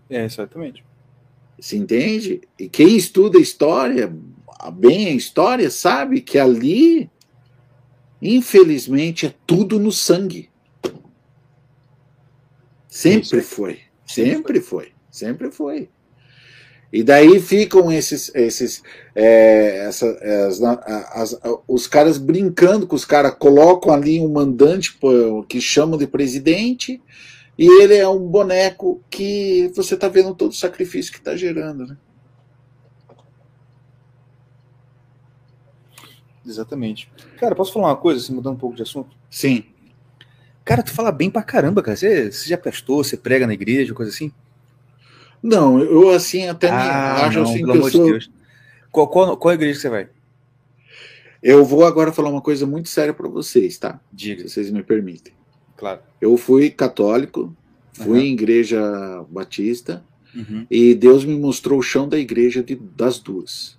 É, exatamente. Se entende? E quem estuda história, bem a história, sabe que ali, infelizmente, é tudo no sangue. Sempre foi. Sempre foi. Sempre foi. E daí ficam esses, esses é, essa, as, as, os caras brincando com os caras, colocam ali um mandante que chamam de presidente, e ele é um boneco que você está vendo todo o sacrifício que está gerando. Né? Exatamente. Cara, posso falar uma coisa, assim, mudando um pouco de assunto? Sim. Cara, tu fala bem pra caramba, cara. Você, você já prestou, você prega na igreja, coisa assim? Não, eu assim até ah, acho não, assim pelo amor sou... de Deus. Qual, qual, qual igreja que você vai? Eu vou agora falar uma coisa muito séria para vocês, tá? Diga. Se vocês me permitem. Claro. Eu fui católico, fui uhum. em igreja batista, uhum. e Deus me mostrou o chão da igreja de, das duas.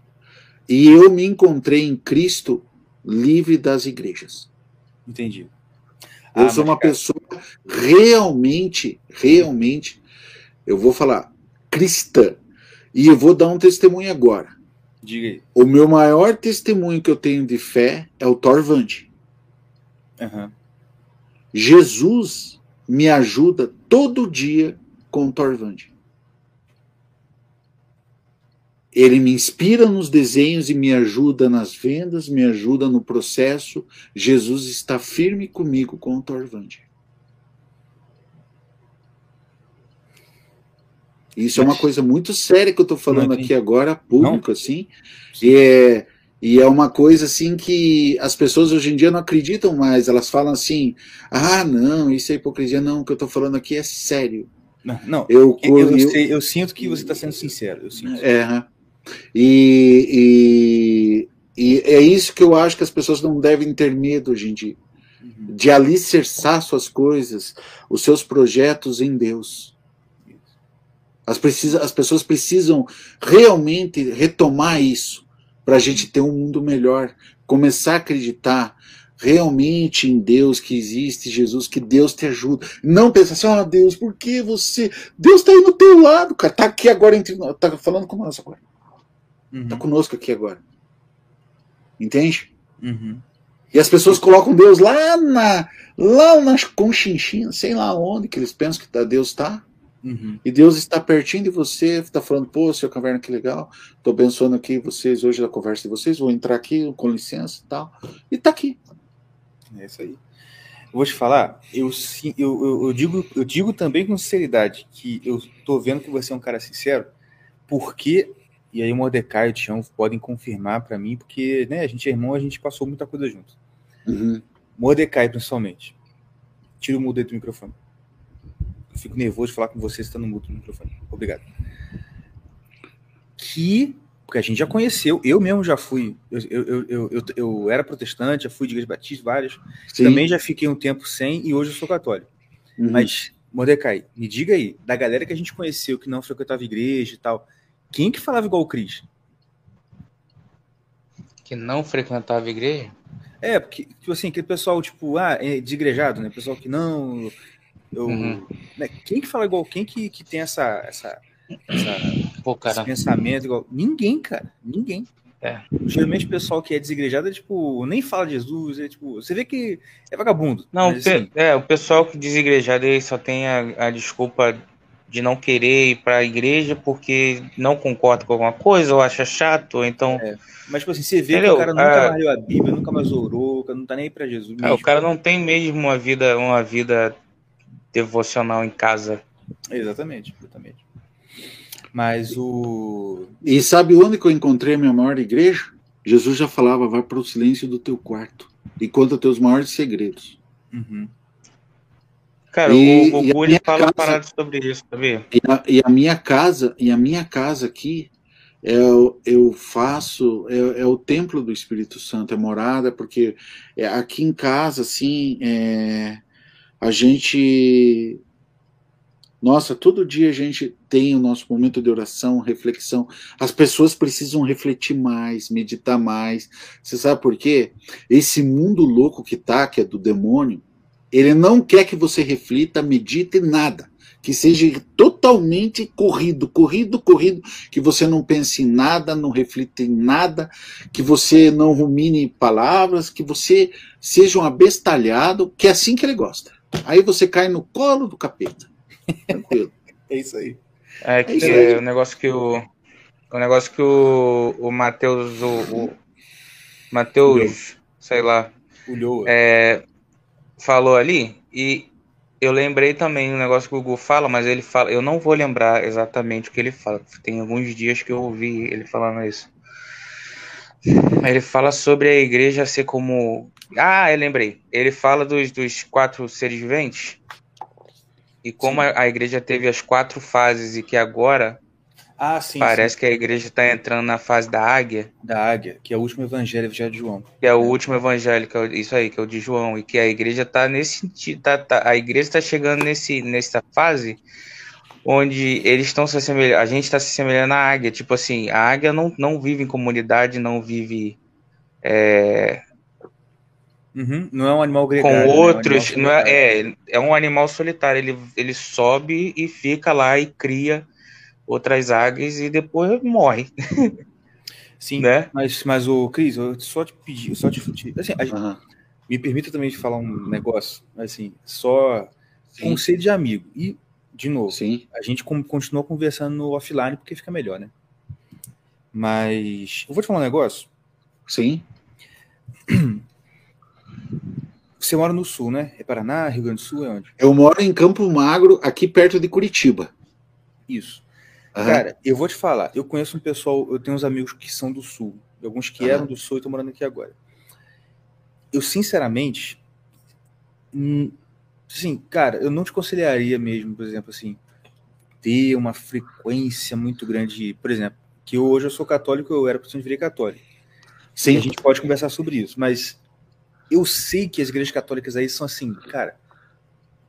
E eu me encontrei em Cristo livre das igrejas. Entendi. Eu ah, sou uma cara... pessoa realmente, realmente, eu vou falar, cristã. E eu vou dar um testemunho agora. Diga aí. O meu maior testemunho que eu tenho de fé é o Torvand. Uhum. Jesus me ajuda todo dia com o Torvand. Ele me inspira nos desenhos e me ajuda nas vendas, me ajuda no processo. Jesus está firme comigo com o Torvand. Isso é uma coisa muito séria que eu estou falando aqui agora, público, não? assim. E é, e é uma coisa assim que as pessoas hoje em dia não acreditam mais. Elas falam assim: ah, não, isso é hipocrisia. Não, o que eu estou falando aqui é sério. Não, não eu, eu, eu, eu, eu sinto que você está sendo sincero. Eu sinto. É, e, e, e, é isso que eu acho que as pessoas não devem ter medo hoje em dia. Uhum. De alicerçar suas coisas, os seus projetos em Deus. As, precisa, as pessoas precisam realmente retomar isso para a gente ter um mundo melhor, começar a acreditar realmente em Deus, que existe Jesus, que Deus te ajuda. Não pensar assim, ah, Deus, por que você. Deus está aí no teu lado, cara. Está aqui agora entre nós. Está falando com nós agora. Está uhum. Tá conosco aqui agora. Entende? Uhum. E as pessoas colocam Deus lá na lá nas conchinchinas, sei lá onde que eles pensam que Deus está. Uhum. E Deus está pertinho de você, está falando, pô, seu caverna, que legal. Estou abençoando aqui vocês hoje na conversa de vocês. Vou entrar aqui com licença e tal. E está aqui. É isso aí. Eu vou te falar, eu, eu, eu, eu, digo, eu digo também com sinceridade que eu estou vendo que você é um cara sincero, porque, e aí o Mordecai e o Tião podem confirmar para mim, porque né, a gente é irmão, a gente passou muita coisa junto. Uhum. Mordecai, principalmente. Tira o mudo do microfone. Eu fico nervoso de falar com você estando mudo no microfone. Obrigado. Que porque a gente já conheceu, eu mesmo já fui, eu, eu, eu, eu, eu era protestante, já fui de igreja batista, várias, Sim. também já fiquei um tempo sem e hoje eu sou católico. Uhum. Mas, Mordecai, me diga aí, da galera que a gente conheceu que não frequentava igreja e tal, quem que falava igual o Cris? Que não frequentava igreja? É, porque, tipo assim, aquele pessoal, tipo, ah, é desigrejado, né? Pessoal que não. Eu, uhum. né? Quem que fala igual? Quem que, que tem essa, essa, essa, Pô, esse pensamento igual. Ninguém, cara. Ninguém. É. Geralmente o pessoal que é desigrejado é tipo, nem fala de Jesus, é tipo, você vê que é vagabundo. Não, mas, assim, é, o pessoal que é desigrejado ele só tem a, a desculpa de não querer ir para a igreja porque não concorda com alguma coisa ou acha chato, ou então. É. Mas, tipo assim, você vê Entendeu? que o cara nunca mais leu a Bíblia, nunca mais orou, não tá nem aí pra Jesus. É, o cara não tem mesmo uma vida, uma vida devocional em casa. Exatamente, exatamente. Mas o. E sabe onde que eu encontrei a minha maior igreja? Jesus já falava, vai para o silêncio do teu quarto e conta teus maiores segredos. Uhum. Cara, e, o Gugu ele fala parado sobre isso, sabia? E a, e a, minha casa, e a minha casa aqui, eu, eu faço, é, é, o templo do Espírito Santo, é morada, porque é, aqui em casa, assim, é, a gente nossa, todo dia a gente tem o nosso momento de oração, reflexão. As pessoas precisam refletir mais, meditar mais. Você sabe por quê? Esse mundo louco que tá, que é do demônio, ele não quer que você reflita, medite nada. Que seja totalmente corrido, corrido, corrido, que você não pense em nada, não reflita em nada, que você não rumine palavras, que você seja um abestalhado, que é assim que ele gosta. Aí você cai no colo do capeta. Tranquilo. é isso aí. É, que é, o negócio que o. O negócio que o, o Matheus. O, o Matheus, sei lá. O é, falou ali. E eu lembrei também um negócio que o Gugu fala, mas ele fala. Eu não vou lembrar exatamente o que ele fala. Tem alguns dias que eu ouvi ele falando isso. Ele fala sobre a igreja ser como. Ah, eu lembrei. Ele fala dos, dos quatro seres viventes. E como a, a, igreja teve as quatro fases e que agora ah, sim, parece sim. que a igreja está entrando na fase da águia. Da águia, que é o último evangelho já de João. Que é o último evangelho, que é isso aí, que é o de João. E que a igreja está nesse sentido, tá, tá, a igreja está chegando nesse, nessa fase onde eles estão se assemelhando, a gente está se assemelhando à águia. Tipo assim, a águia não, não vive em comunidade, não vive. É, Uhum. Não é um animal gregário. Com outros, né? é, um não é, é, é um animal solitário. Ele, ele sobe e fica lá e cria outras águias e depois morre. Sim, né? mas, mas o Cris, eu só te pedi, só te assim, uhum. me permita também de falar um negócio, assim, só Sim. conselho de amigo. E, de novo, Sim. a gente continua conversando no offline porque fica melhor, né? Mas eu vou te falar um negócio. Sim. Você mora no sul, né? É Paraná, Rio Grande do Sul, é onde? Eu moro em Campo Magro, aqui perto de Curitiba. Isso. Uhum. Cara, eu vou te falar, eu conheço um pessoal, eu tenho uns amigos que são do sul, alguns que uhum. eram do sul e estão morando aqui agora. Eu, sinceramente, hum, sim, cara, eu não te aconselharia mesmo, por exemplo, assim, ter uma frequência muito grande, por exemplo, que hoje eu sou católico, eu era protestante virei católico. Sim. a gente pode conversar sobre isso, mas eu sei que as igrejas católicas aí são assim, cara,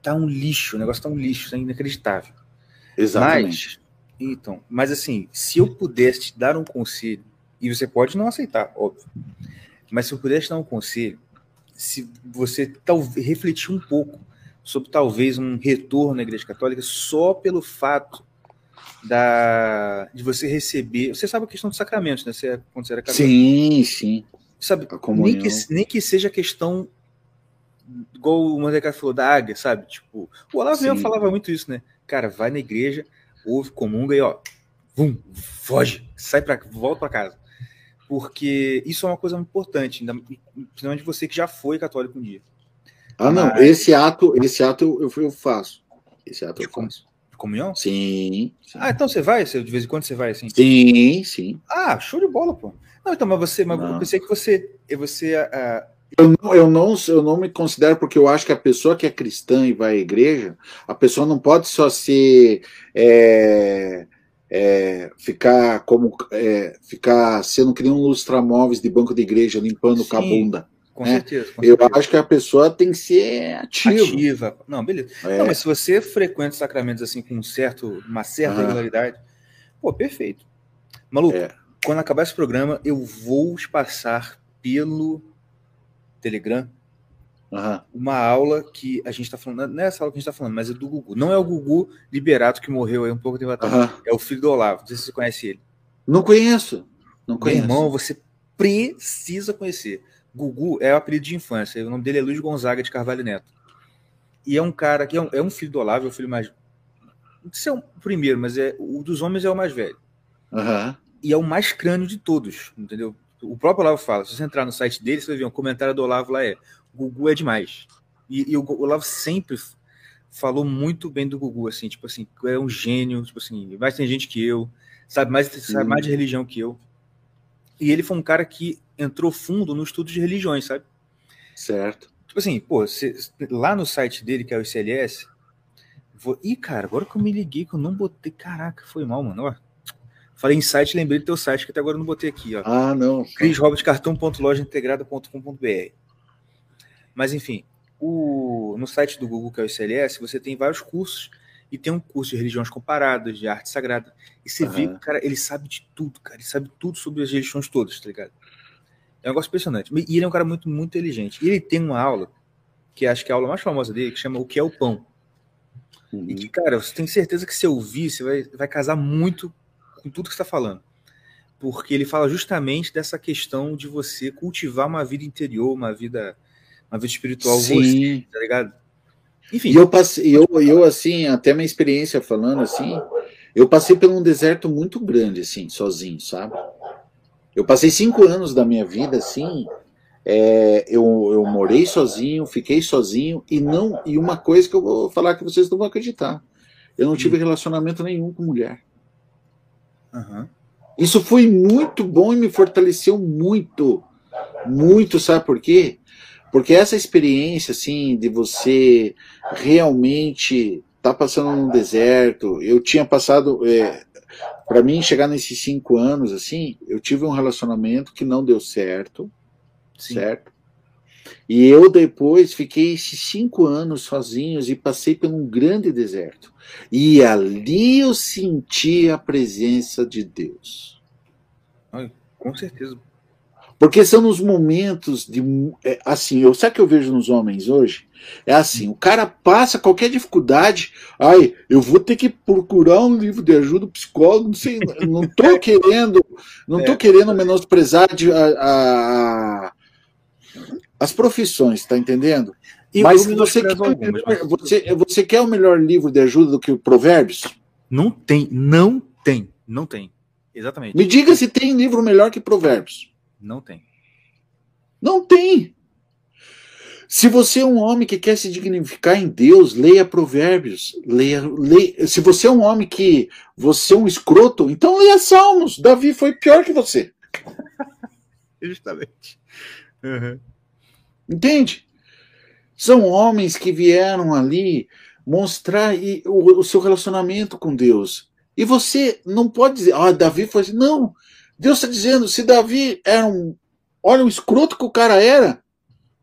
tá um lixo, o negócio tá um lixo, é inacreditável. Exatamente. Então, mas assim, se eu pudesse te dar um conselho, e você pode não aceitar, óbvio, mas se eu pudesse te dar um conselho, se você talvez refletir um pouco sobre talvez um retorno à Igreja Católica só pelo fato da de você receber. Você sabe a questão dos sacramentos, né? Você, quando você era católico. Sim, sim. Sabe, nem que, nem que seja questão igual o Mandeca falou da águia, sabe? Tipo, o Olavo falava muito isso, né? Cara, vai na igreja, ouve, comunga e ó, vum, foge, sai para volta para casa. Porque isso é uma coisa importante, ainda, principalmente você que já foi católico um dia. Ah, não, Mas... esse ato, esse ato eu, eu faço. Esse ato eu faço. Comunhão? Sim, sim. Ah, então você vai? Você, de vez em quando você vai assim? Sim, sim. Ah, show de bola, pô. Não, então, mas você, mas eu pensei que você, você uh, eu não, eu, não, eu não me considero, porque eu acho que a pessoa que é cristã e vai à igreja, a pessoa não pode só ser. É, é, ficar como é, ficar sendo que nem um lustramóveis de banco de igreja limpando Sim, com a bunda. Com, né? certeza, com eu certeza. acho que a pessoa tem que ser ativa. Ativa. Não, beleza. É. Não, mas se você frequenta sacramentos assim com um certo, uma certa ah. regularidade, pô, perfeito. Maluco, é. quando acabar esse programa, eu vou passar pelo Telegram uhum. uma aula que a gente está falando, não é essa aula que a gente está falando, mas é do Gugu. Não é o Gugu Liberato que morreu aí um pouco tempo atrás, uhum. é o filho do Olavo. Não sei se você conhece ele. Não conheço. Não conheço. Meu irmão, você precisa conhecer. Gugu é o apelido de infância. O nome dele é Luiz Gonzaga de Carvalho Neto. E é um cara que é um, é um filho do Olavo, é o filho mais. Não sei se é o primeiro, mas é o dos homens é o mais velho. Uhum. E é o mais crânio de todos, entendeu? O próprio Olavo fala. Se você entrar no site dele, você vai ver um comentário do Olavo lá é: Gugu é demais. E, e o Olavo sempre falou muito bem do Gugu, assim, tipo assim, é um gênio, tipo assim, mais tem gente que eu, sabe mais, sabe mais de religião que eu. E ele foi um cara que entrou fundo no estudo de religiões, sabe? Certo. Tipo assim, pô, cê, lá no site dele, que é o ICLS, vou... Ih, cara, agora que eu me liguei que eu não botei. Caraca, foi mal, mano. Ó, Falei em site, lembrei do teu site, que até agora eu não botei aqui. Ó. Ah, não. crisrobertcartão.lojaintegrada.com.br Mas, enfim, o, no site do Google, que é o ICLS, você tem vários cursos e tem um curso de religiões comparadas, de arte sagrada. E você uhum. vê que, cara, ele sabe de tudo, cara. Ele sabe tudo sobre as religiões todas, tá ligado? É um negócio impressionante. E ele é um cara muito, muito inteligente. E ele tem uma aula, que acho que é a aula mais famosa dele, que chama O que é o Pão. Uhum. E que, cara, você tem certeza que se ouvir, você vai, vai casar muito com tudo que está falando. Porque ele fala justamente dessa questão de você cultivar uma vida interior, uma vida, uma vida espiritual Sim. você, tá ligado? Enfim. E eu passei, eu, eu assim, até minha experiência falando assim, eu passei por um deserto muito grande, assim, sozinho, sabe? Eu passei cinco anos da minha vida, assim, é, eu, eu morei sozinho, fiquei sozinho, e não e uma coisa que eu vou falar que vocês não vão acreditar. Eu não tive hum. relacionamento nenhum com mulher. Uhum. Isso foi muito bom e me fortaleceu muito. Muito, sabe por quê? Porque essa experiência, assim, de você realmente tá passando num deserto, eu tinha passado, é, para mim chegar nesses cinco anos, assim, eu tive um relacionamento que não deu certo, Sim. certo? E eu depois fiquei esses cinco anos sozinhos e passei por um grande deserto. E ali eu senti a presença de Deus. Ai, com certeza. Porque são nos momentos de. É, assim, eu sabe que eu vejo nos homens hoje? É assim, o cara passa qualquer dificuldade, ai, eu vou ter que procurar um livro de ajuda psicólogo, não sei, não tô querendo, não tô é. querendo menosprezar a, a, as profissões, tá entendendo? Eu, mas você, quer, algumas, mas... você, você quer o melhor livro de ajuda do que o Provérbios? Não tem, não tem, não tem. Exatamente. Me diga se tem livro melhor que Provérbios. Não tem. Não tem. Se você é um homem que quer se dignificar em Deus, leia Provérbios. Leia, leia. Se você é um homem que você é um escroto, então leia Salmos. Davi foi pior que você. Justamente. Uhum. Entende? São homens que vieram ali mostrar o, o seu relacionamento com Deus. E você não pode dizer, ah, Davi foi assim. Não. Deus está dizendo, se Davi era um. Olha o escroto que o cara era.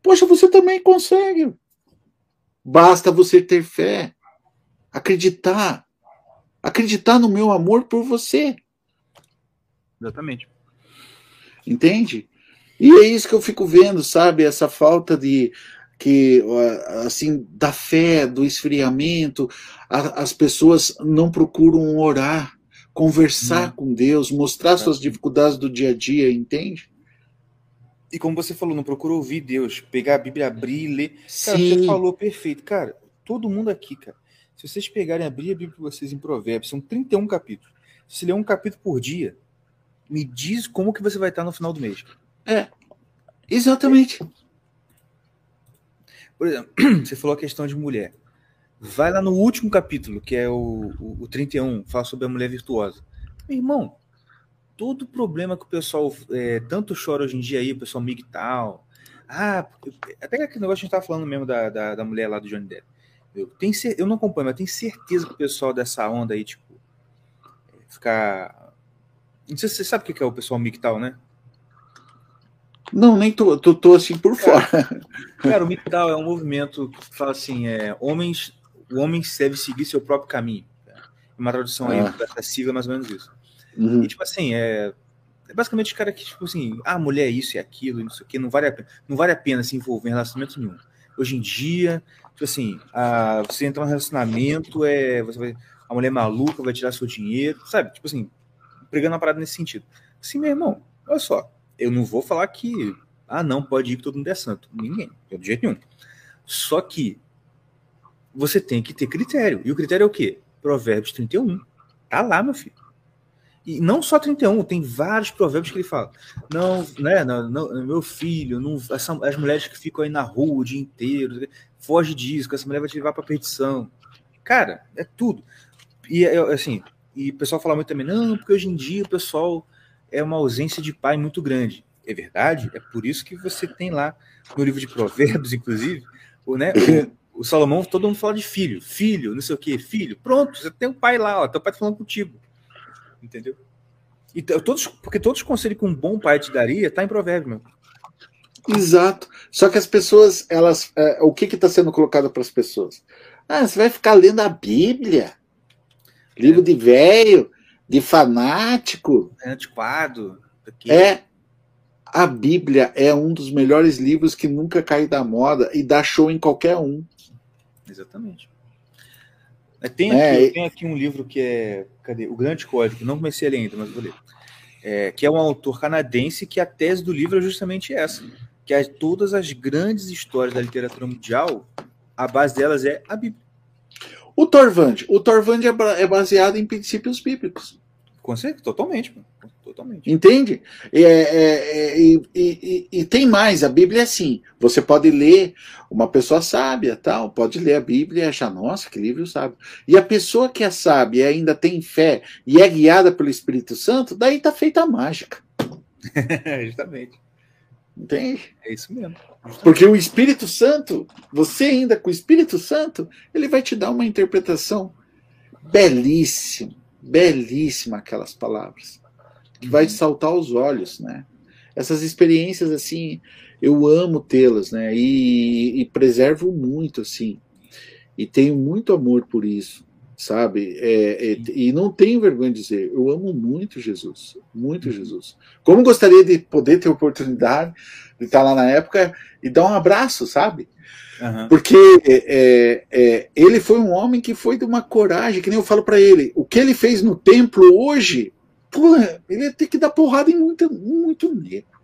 Poxa, você também consegue. Basta você ter fé, acreditar. Acreditar no meu amor por você. Exatamente. Entende? E é isso que eu fico vendo, sabe? Essa falta de que assim da fé, do esfriamento, a, as pessoas não procuram orar, conversar não. com Deus, mostrar suas dificuldades do dia a dia, entende? E como você falou, não procura ouvir Deus, pegar a Bíblia, abrir ler. Cara, Sim. você falou perfeito. Cara, todo mundo aqui, cara. Se vocês pegarem abrir a Bíblia para vocês em Provérbios, são 31 capítulos. Se ler um capítulo por dia, me diz como que você vai estar no final do mês. É, exatamente. Por exemplo, você falou a questão de mulher. Vai lá no último capítulo, que é o, o, o 31, fala sobre a mulher virtuosa. Meu irmão, todo problema que o pessoal é, tanto chora hoje em dia aí, o pessoal migtal. Ah, até aquele negócio que a gente tava falando mesmo da, da, da mulher lá do Johnny Depp. Eu, tenho, eu não acompanho, mas tenho certeza que o pessoal dessa onda aí, tipo, ficar. Não sei se você sabe o que é o pessoal MGTOW, né? Não, nem tô, tô, tô assim por cara, fora. Cara, o MGTOW é um movimento que fala assim: é, homens, o homem deve seguir seu próprio caminho. Uma tradução ah. aí dessa sigla, mais ou menos isso. Uhum. E, tipo assim, é, é basicamente cara que, tipo assim, ah, mulher é isso e aquilo, não sei o que, não vale a pena, não vale a pena se envolver em relacionamento nenhum. Hoje em dia, tipo assim, a, você entrar num relacionamento, é, você vai, a mulher maluca vai tirar seu dinheiro, sabe? Tipo assim, pregando uma parada nesse sentido. Assim, meu irmão, olha só, eu não vou falar que, ah, não, pode ir que todo mundo é santo. Ninguém, de jeito nenhum. Só que você tem que ter critério. E o critério é o quê? Provérbios 31. Tá lá, meu filho. E não só 31, tem vários provérbios que ele fala. Não, né, não, não meu filho, não, essa, as mulheres que ficam aí na rua o dia inteiro, foge disso, que essa mulher vai te levar para perdição. Cara, é tudo. E assim, e o pessoal fala muito também, não, porque hoje em dia o pessoal é uma ausência de pai muito grande. É verdade, é por isso que você tem lá no livro de Provérbios, inclusive, o, né, o, o Salomão, todo mundo fala de filho, filho, não sei o que, filho. Pronto, você tem um pai lá, ó, teu pai tá falando contigo entendeu? E todos, porque todos os conselhos que um bom pai te daria está em provérbio, meu. Exato. Só que as pessoas, elas, é, o que está sendo colocado para as pessoas? Ah, você vai ficar lendo a Bíblia, livro é. de velho, de fanático, é antiquado. Aqui. É. A Bíblia é um dos melhores livros que nunca cai da moda e dá show em qualquer um. Exatamente. É, tem aqui, é, tem aqui um livro que é. Cadê? O Grande Código. Não comecei a ler ainda, mas vou ler. É, que é um autor canadense que a tese do livro é justamente essa. Que é todas as grandes histórias da literatura mundial, a base delas é a Bíblia. O Torvand. O Torvand é, é baseado em princípios bíblicos. Com certeza, totalmente. Totalmente. Entende? É, é, é, e, e, e, tem mais, a Bíblia é assim. Você pode ler, uma pessoa sábia, tal, pode ler a Bíblia e achar, nossa, que livro sábio. E a pessoa que é sábia e ainda tem fé e é guiada pelo Espírito Santo, daí está feita a mágica. Justamente. Entende? É isso mesmo. Porque o Espírito Santo, você ainda com o Espírito Santo, ele vai te dar uma interpretação belíssima, belíssima aquelas palavras que vai te saltar aos olhos, né? Essas experiências, assim, eu amo tê-las, né? E, e, preservo muito, assim. E tenho muito amor por isso, sabe? É, é, e não tenho vergonha de dizer, eu amo muito Jesus, muito uhum. Jesus. Como gostaria de poder ter oportunidade de estar lá na época e dar um abraço, sabe? Uhum. Porque é, é, ele foi um homem que foi de uma coragem, que nem eu falo para ele. O que ele fez no templo hoje, Porra, ele ia ter que dar porrada em muito, muito negro.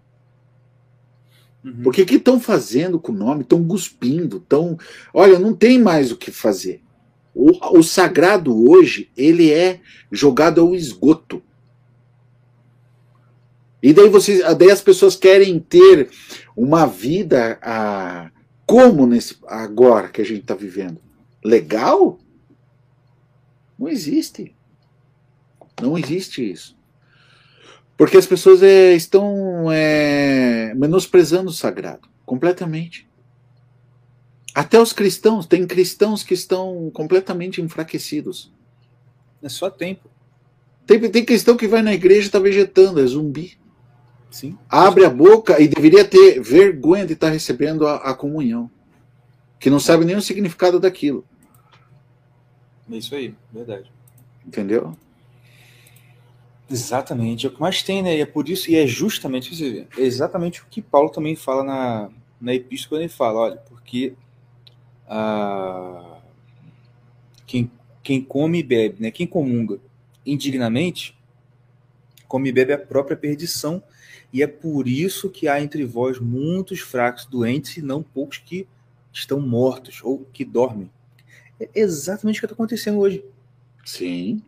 Uhum. Porque o que estão fazendo com o nome? Estão cuspindo, estão. Olha, não tem mais o que fazer. O, o, sagrado hoje, ele é jogado ao esgoto. E daí, vocês, daí as pessoas querem ter uma vida ah, como nesse agora que a gente está vivendo. Legal? Não existe. Não existe isso. Porque as pessoas é, estão é, menosprezando o sagrado, completamente. Até os cristãos, tem cristãos que estão completamente enfraquecidos. É só tempo. Tem, tem cristão que vai na igreja e está vegetando, é zumbi. Sim. Abre a boca e deveria ter vergonha de estar recebendo a, a comunhão. Que não sabe nem o significado daquilo. É isso aí, verdade. Entendeu? Exatamente, é o que mais tem, né? E é por isso, e é justamente, é exatamente o que Paulo também fala na, na epístola, ele fala, olha, porque ah, quem, quem come e bebe, né? Quem comunga indignamente, come e bebe a própria perdição, e é por isso que há entre vós muitos fracos, doentes, e não poucos que estão mortos ou que dormem. É exatamente o que está acontecendo hoje. Sim.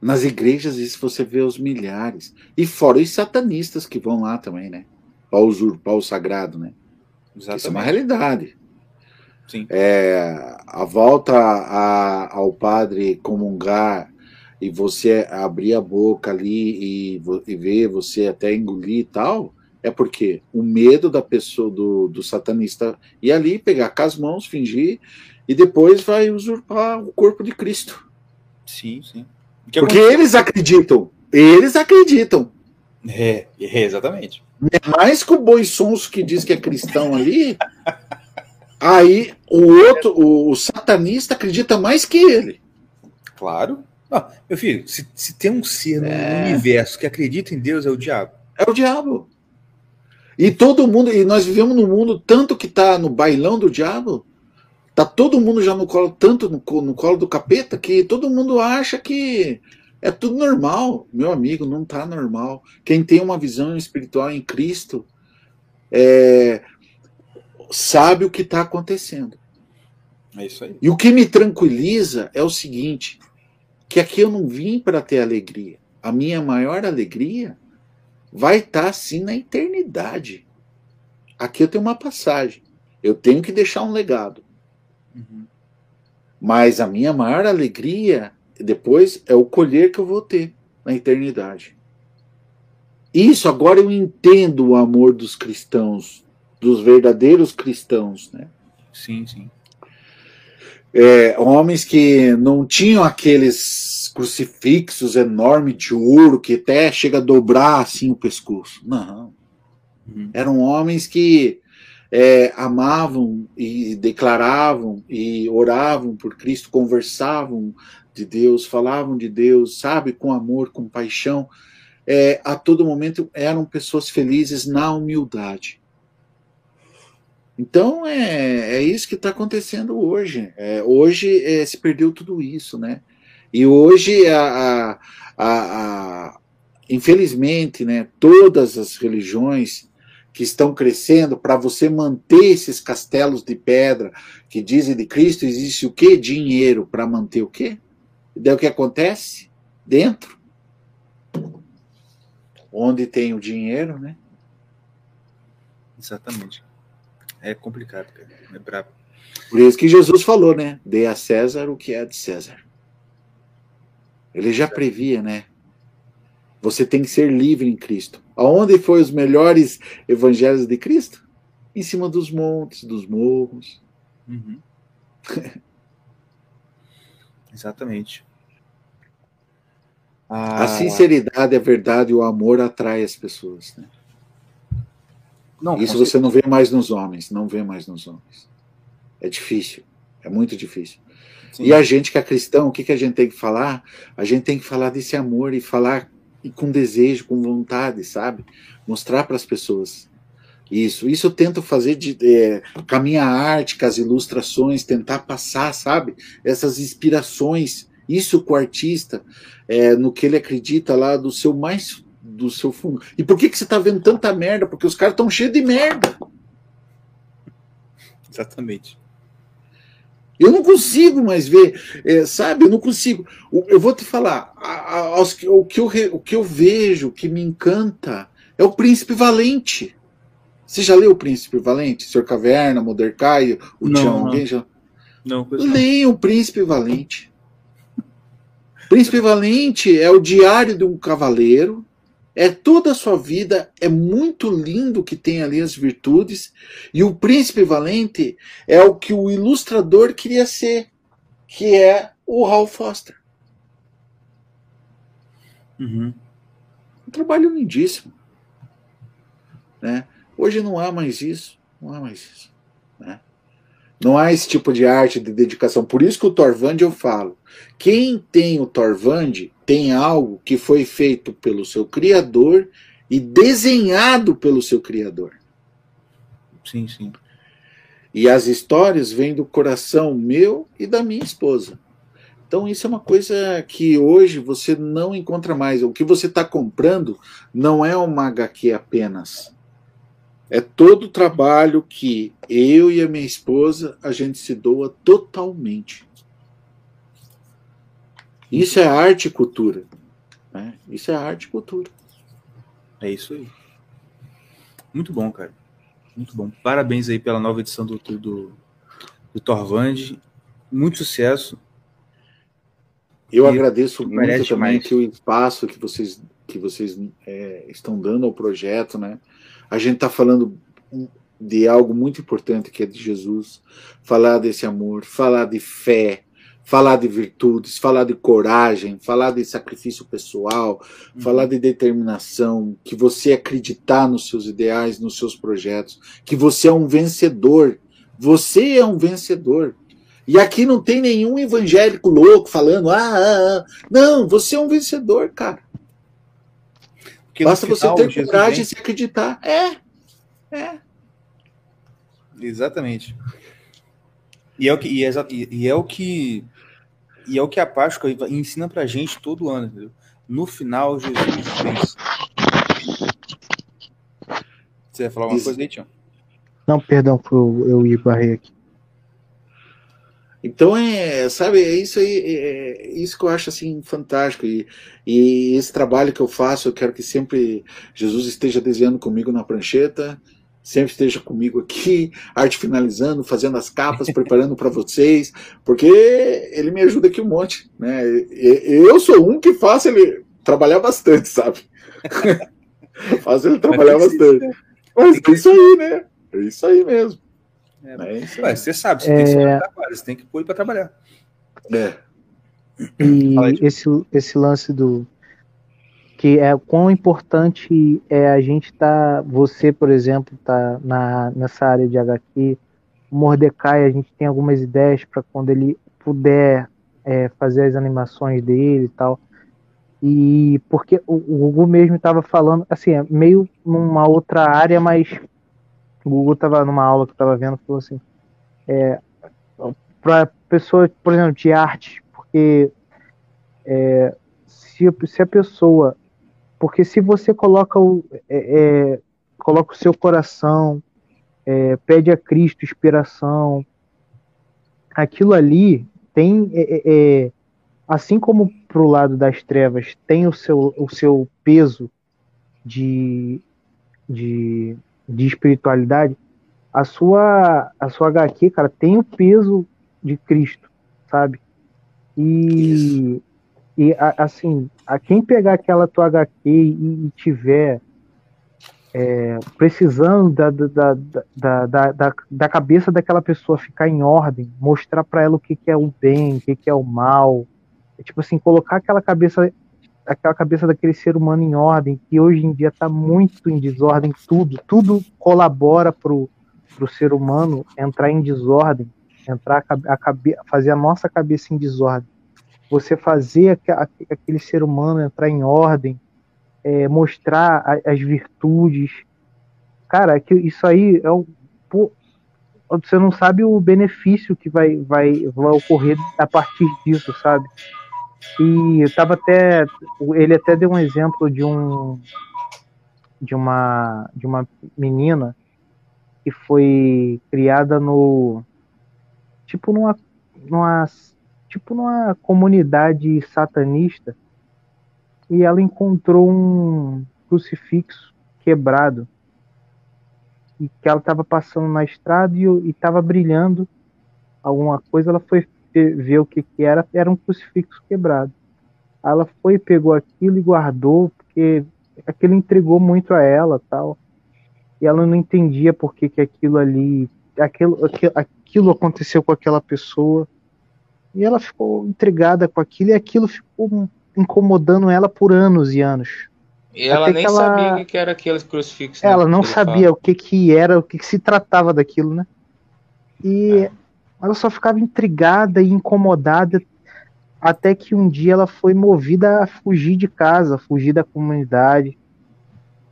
Nas igrejas, isso você vê os milhares. E fora os satanistas que vão lá também, né? Para usurpar o sagrado, né? Exatamente. Isso é uma realidade. Sim. É, a volta a, ao padre comungar e você abrir a boca ali e, e ver você até engolir e tal, é porque o medo da pessoa, do, do satanista, ir ali, pegar com as mãos, fingir, e depois vai usurpar o corpo de Cristo. Sim, sim. Porque eles acreditam. Eles acreditam. É, é exatamente. É mais que o boi sonso que diz que é cristão ali. aí o outro, o, o, satanista, acredita mais que ele. Claro. Ah, meu filho, se, se tem um ser no é. universo que acredita em Deus, é o diabo. É o diabo. E todo mundo, e nós vivemos num mundo tanto que tá no bailão do diabo, Tá todo mundo já no colo, tanto no, no colo do capeta, que todo mundo acha que é tudo normal. Meu amigo, não tá normal. Quem tem uma visão espiritual em Cristo é, sabe o que está acontecendo. É isso aí. E o que me tranquiliza é o seguinte: que aqui eu não vim para ter alegria. A minha maior alegria vai estar tá, sim na eternidade. Aqui eu tenho uma passagem. Eu tenho que deixar um legado. Uhum. Mas a minha maior alegria depois é o colher que eu vou ter na eternidade. Isso agora eu entendo o amor dos cristãos, dos verdadeiros cristãos, né? Sim, sim. É, homens que não tinham aqueles crucifixos enormes de ouro que até chega a dobrar assim o pescoço. Não. Uhum. Eram homens que é, amavam e declaravam e oravam por Cristo, conversavam de Deus, falavam de Deus, sabe, com amor, com paixão, é, a todo momento eram pessoas felizes na humildade. Então é, é isso que está acontecendo hoje. É, hoje é, se perdeu tudo isso, né? E hoje a, a, a, infelizmente, né, todas as religiões que estão crescendo para você manter esses castelos de pedra que dizem de Cristo, existe o que? Dinheiro para manter o quê? E daí o que acontece? Dentro. Onde tem o dinheiro, né? Exatamente. É complicado, cara. É brabo. Por isso que Jesus falou, né? Dê a César o que é de César. Ele já previa, né? Você tem que ser livre em Cristo. Aonde foi os melhores evangelhos de Cristo? Em cima dos montes, dos morros. Uhum. Exatamente. Ah, a sinceridade, a verdade e o amor atrai as pessoas. Né? Não, Isso você não vê mais nos homens, não vê mais nos homens. É difícil, é muito difícil. Sim. E a gente que é cristão, o que, que a gente tem que falar? A gente tem que falar desse amor e falar e com desejo, com vontade, sabe? Mostrar para as pessoas isso. Isso eu tento fazer de, é, com a minha arte, com as ilustrações, tentar passar, sabe? Essas inspirações, isso com o artista, é, no que ele acredita lá do seu mais do seu fundo. E por que, que você está vendo tanta merda? Porque os caras estão cheios de merda. Exatamente. Eu não consigo mais ver, é, sabe? Eu não consigo. Eu vou te falar, o, que eu, o que eu vejo, que me encanta, é o Príncipe Valente. Você já leu o Príncipe Valente? Sr. Caverna, Modercaio, o não, Tião? Alguém já? Não, Leiam o Príncipe Valente. Príncipe Valente é o diário de um cavaleiro é toda a sua vida, é muito lindo que tem ali as virtudes, e o príncipe valente é o que o ilustrador queria ser, que é o Hal Foster. Uhum. Um trabalho lindíssimo. Né? Hoje não há mais isso, não há mais isso. Não há esse tipo de arte de dedicação. Por isso que o Torvand eu falo. Quem tem o Torvand tem algo que foi feito pelo seu criador e desenhado pelo seu criador. Sim, sim. E as histórias vêm do coração meu e da minha esposa. Então isso é uma coisa que hoje você não encontra mais. O que você está comprando não é uma HQ apenas. É todo o trabalho que eu e a minha esposa a gente se doa totalmente. Isso é arte e cultura. Né? Isso é arte e cultura. É isso aí. Muito bom, cara. Muito bom. Parabéns aí pela nova edição do, do, do Torvand. Muito sucesso. Eu e agradeço muito também que o espaço que vocês, que vocês é, estão dando ao projeto, né? A gente está falando de algo muito importante que é de Jesus, falar desse amor, falar de fé, falar de virtudes, falar de coragem, falar de sacrifício pessoal, uhum. falar de determinação, que você acreditar nos seus ideais, nos seus projetos, que você é um vencedor. Você é um vencedor. E aqui não tem nenhum evangélico louco falando, ah, ah, ah. não, você é um vencedor, cara. Porque Basta final, você ter coragem de se acreditar. É, é. Exatamente. E é o que, e é, e é o que e é o que a Páscoa ensina pra gente todo ano, entendeu? No final, Jesus vence. Você ia falar alguma coisa aí, Tião? Não, perdão, eu, eu ia barrer aqui. Então é, sabe, é isso aí, é, é isso que eu acho assim fantástico e, e esse trabalho que eu faço, eu quero que sempre Jesus esteja desenhando comigo na prancheta, sempre esteja comigo aqui, arte finalizando, fazendo as capas, preparando para vocês, porque ele me ajuda aqui um monte, né? Eu sou um que faço ele trabalhar bastante, sabe? faço ele trabalhar bastante. Mas é isso aí, né? É isso aí mesmo. É, é aí. você sabe, você, é... tem que você tem que pôr para trabalhar. É. E esse, esse lance do que é quão importante é a gente estar, tá, você, por exemplo, tá na, nessa área de HQ, Mordecai, a gente tem algumas ideias para quando ele puder é, fazer as animações dele e tal. E porque o, o Google mesmo estava falando, assim, é meio numa outra área, mas o Google estava numa aula que eu estava vendo, falou assim, é, para pessoa, por exemplo, de arte, porque é, se, se a pessoa porque se você coloca o, é, é, coloca o seu coração, é, pede a Cristo inspiração, aquilo ali tem, é, é, é assim como para o lado das trevas tem o seu, o seu peso de, de, de espiritualidade, a sua, a sua HQ, cara, tem o peso de Cristo, sabe? E, Isso. e assim, a quem pegar aquela tua HQ e, e tiver é, precisando da, da, da, da, da, cabeça daquela pessoa ficar em ordem, mostrar para ela o que, que é o bem, o que, que é o mal, é, tipo assim, colocar aquela cabeça aquela cabeça daquele ser humano em ordem, que hoje em dia está muito em desordem, tudo, tudo colabora pro, pro ser humano entrar em desordem, entrar a, a, fazer a nossa cabeça em desordem você fazer aquele ser humano entrar em ordem, é, mostrar as virtudes. Cara, que isso aí é o. Pô, você não sabe o benefício que vai, vai, vai ocorrer a partir disso, sabe? E eu tava até. Ele até deu um exemplo de um. De uma, de uma menina que foi criada no. Tipo numa, numa tipo numa comunidade satanista e ela encontrou um crucifixo quebrado e que ela estava passando na estrada e estava brilhando alguma coisa ela foi ver o que, que era era um crucifixo quebrado ela foi pegou aquilo e guardou porque aquilo entregou muito a ela tal e ela não entendia por que, que aquilo ali aquilo, aquilo, aquilo aconteceu com aquela pessoa e ela ficou intrigada com aquilo e aquilo ficou incomodando ela por anos e anos. E ela nem ela... sabia o que era aquele crucifixo. Né, ela não sabia fala. o que, que era, o que, que se tratava daquilo, né? E, é. Ela só ficava intrigada e incomodada até que um dia ela foi movida a fugir de casa, fugir da comunidade.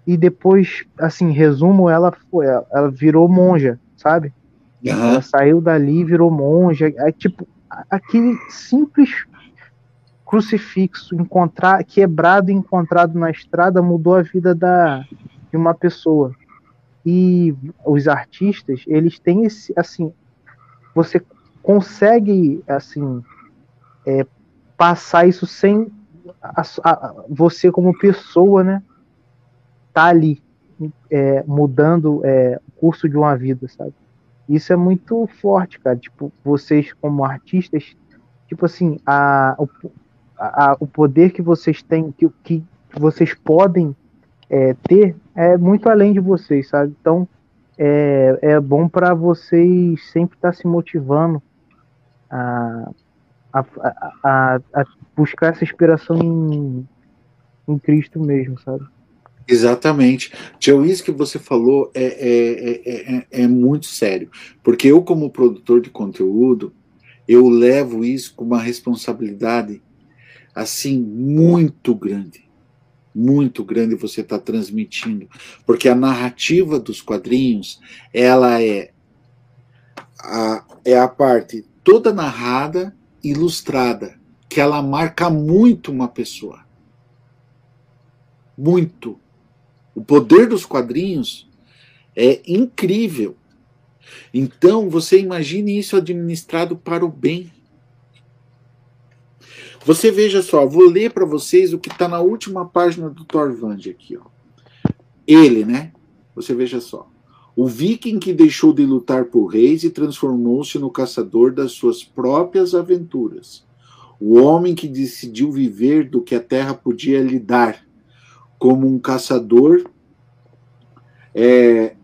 E depois, assim, resumo, ela foi, ela virou monja, sabe? Uhum. Ela saiu dali e virou monja. É, tipo, aquele simples crucifixo encontrar, quebrado e encontrado na estrada mudou a vida da, de uma pessoa. E os artistas, eles têm esse, assim, você consegue, assim, é, passar isso sem a, a, você como pessoa, né, tá ali é, mudando é, o curso de uma vida, sabe? Isso é muito forte, cara. Tipo, vocês como artistas, tipo assim, a, o, a, o poder que vocês têm, que, que vocês podem é, ter, é muito além de vocês, sabe? Então, é, é bom para vocês sempre estar tá se motivando a, a, a, a, buscar essa inspiração em, em Cristo mesmo, sabe? Exatamente. Tio, isso que você falou é, é, é, é, muito sério. Porque eu, como produtor de conteúdo, eu levo isso com uma responsabilidade assim muito grande. Muito grande você está transmitindo. Porque a narrativa dos quadrinhos, ela é a, é a parte toda narrada, ilustrada, que ela marca muito uma pessoa. Muito o poder dos quadrinhos é incrível. Então, você imagine isso administrado para o bem. Você veja só, vou ler para vocês o que está na última página do Thorvand aqui. Ó. Ele, né? Você veja só. O viking que deixou de lutar por reis e transformou-se no caçador das suas próprias aventuras. O homem que decidiu viver do que a terra podia lhe dar como um caçador é,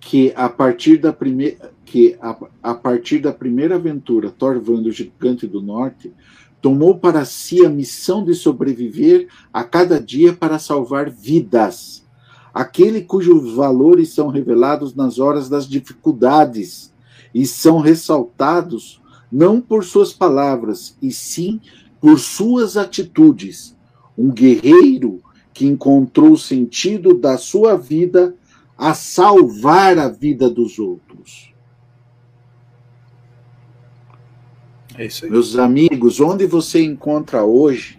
que a partir da primeira que a, a partir da primeira aventura Thorvando o gigante do norte tomou para si a missão de sobreviver a cada dia para salvar vidas aquele cujos valores são revelados nas horas das dificuldades e são ressaltados não por suas palavras e sim por suas atitudes um guerreiro que encontrou o sentido da sua vida a salvar a vida dos outros. É isso aí. Meus amigos, onde você encontra hoje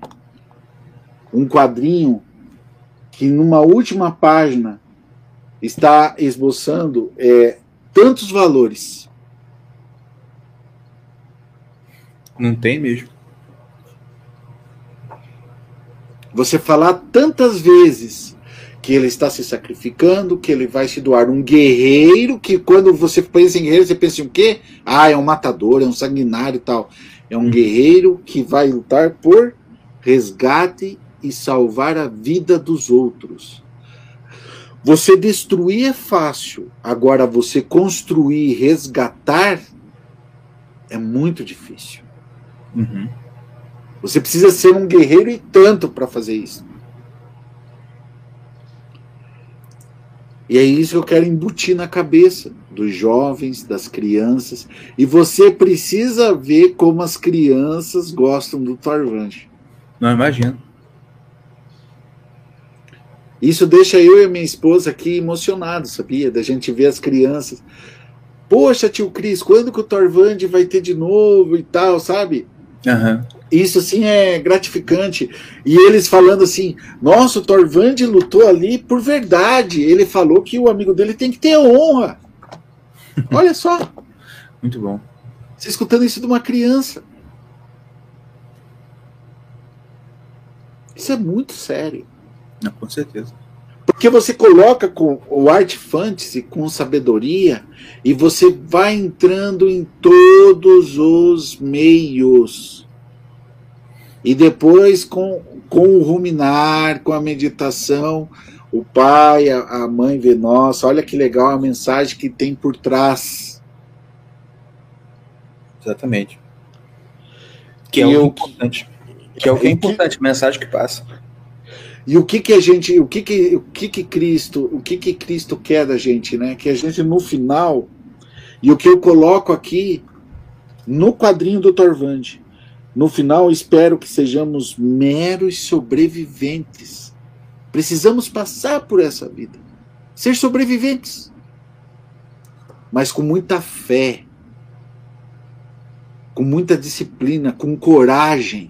um quadrinho que numa última página está esboçando é, tantos valores? Não tem mesmo. Você falar tantas vezes que ele está se sacrificando, que ele vai se doar. Um guerreiro que, quando você pensa em guerreiro, você pensa em o quê? Ah, é um matador, é um sanguinário e tal. É um guerreiro que vai lutar por resgate e salvar a vida dos outros. Você destruir é fácil, agora você construir e resgatar é muito difícil. Uhum. Você precisa ser um guerreiro e tanto para fazer isso. E é isso que eu quero embutir na cabeça dos jovens, das crianças. E você precisa ver como as crianças gostam do Tarvante. Não imagino. Isso deixa eu e a minha esposa aqui emocionados, sabia? Da gente ver as crianças. Poxa, tio Cris, quando que o Torvand vai ter de novo e tal, sabe? Uhum. Isso assim é gratificante. E eles falando assim: nossa, o Thorvand lutou ali por verdade. Ele falou que o amigo dele tem que ter honra. Olha só. Muito bom. Você escutando isso de uma criança. Isso é muito sério. Não, com certeza. Porque você coloca com o art fantasy com sabedoria e você vai entrando em todos os meios e depois, com, com o ruminar, com a meditação, o pai, a, a mãe vê, nossa, olha que legal a mensagem que tem por trás. Exatamente. Que é o importante. Que é o que é importante, a mensagem que passa. E o que que a gente, o que que, o que que Cristo, o que que Cristo quer da gente, né? Que a gente no final, e o que eu coloco aqui no quadrinho do Torvand. No final, espero que sejamos meros sobreviventes. Precisamos passar por essa vida. Ser sobreviventes. Mas com muita fé, com muita disciplina, com coragem.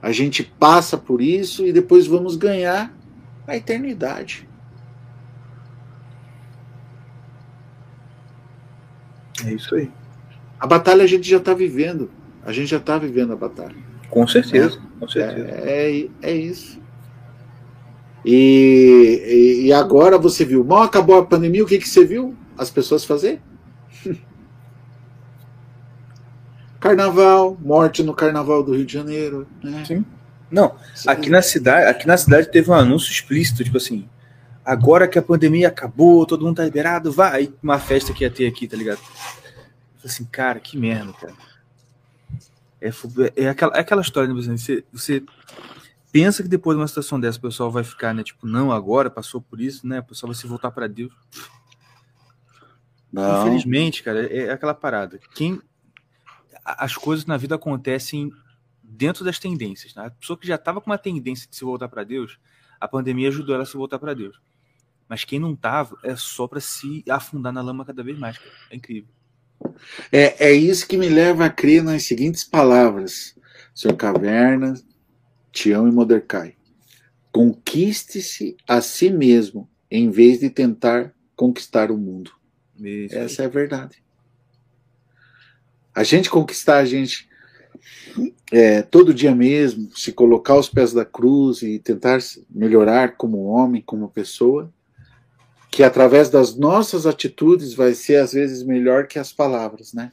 A gente passa por isso e depois vamos ganhar a eternidade. É isso aí. A batalha a gente já está vivendo. A gente já está vivendo a batalha. Com certeza, é, com certeza. É, é, é isso. E, e, agora você viu, mal acabou a pandemia, o que, que você viu as pessoas fazer? Carnaval, morte no Carnaval do Rio de Janeiro. Né? Sim. Não, aqui na cidade, aqui na cidade teve um anúncio explícito, tipo assim, agora que a pandemia acabou, todo mundo tá liberado, vai uma festa que ia ter aqui, tá ligado? assim, cara, que merda, cara. É, é, aquela, é aquela história, né, você, você pensa que depois de uma situação dessa o pessoal vai ficar, né, tipo, não, agora passou por isso, né, o pessoal vai se voltar para Deus. Não. Infelizmente, cara, é, é aquela parada. Quem as coisas na vida acontecem dentro das tendências. Né? A pessoa que já estava com uma tendência de se voltar para Deus, a pandemia ajudou ela a se voltar para Deus. Mas quem não estava é só para se afundar na lama cada vez mais. Cara. É incrível. É, é isso que me leva a crer nas seguintes palavras, Sr. Caverna, Tião e Modercai. Conquiste-se a si mesmo, em vez de tentar conquistar o mundo. Isso. Essa é a verdade. A gente conquistar a gente é, todo dia mesmo, se colocar aos pés da cruz e tentar melhorar como homem, como pessoa, que através das nossas atitudes vai ser às vezes melhor que as palavras, né?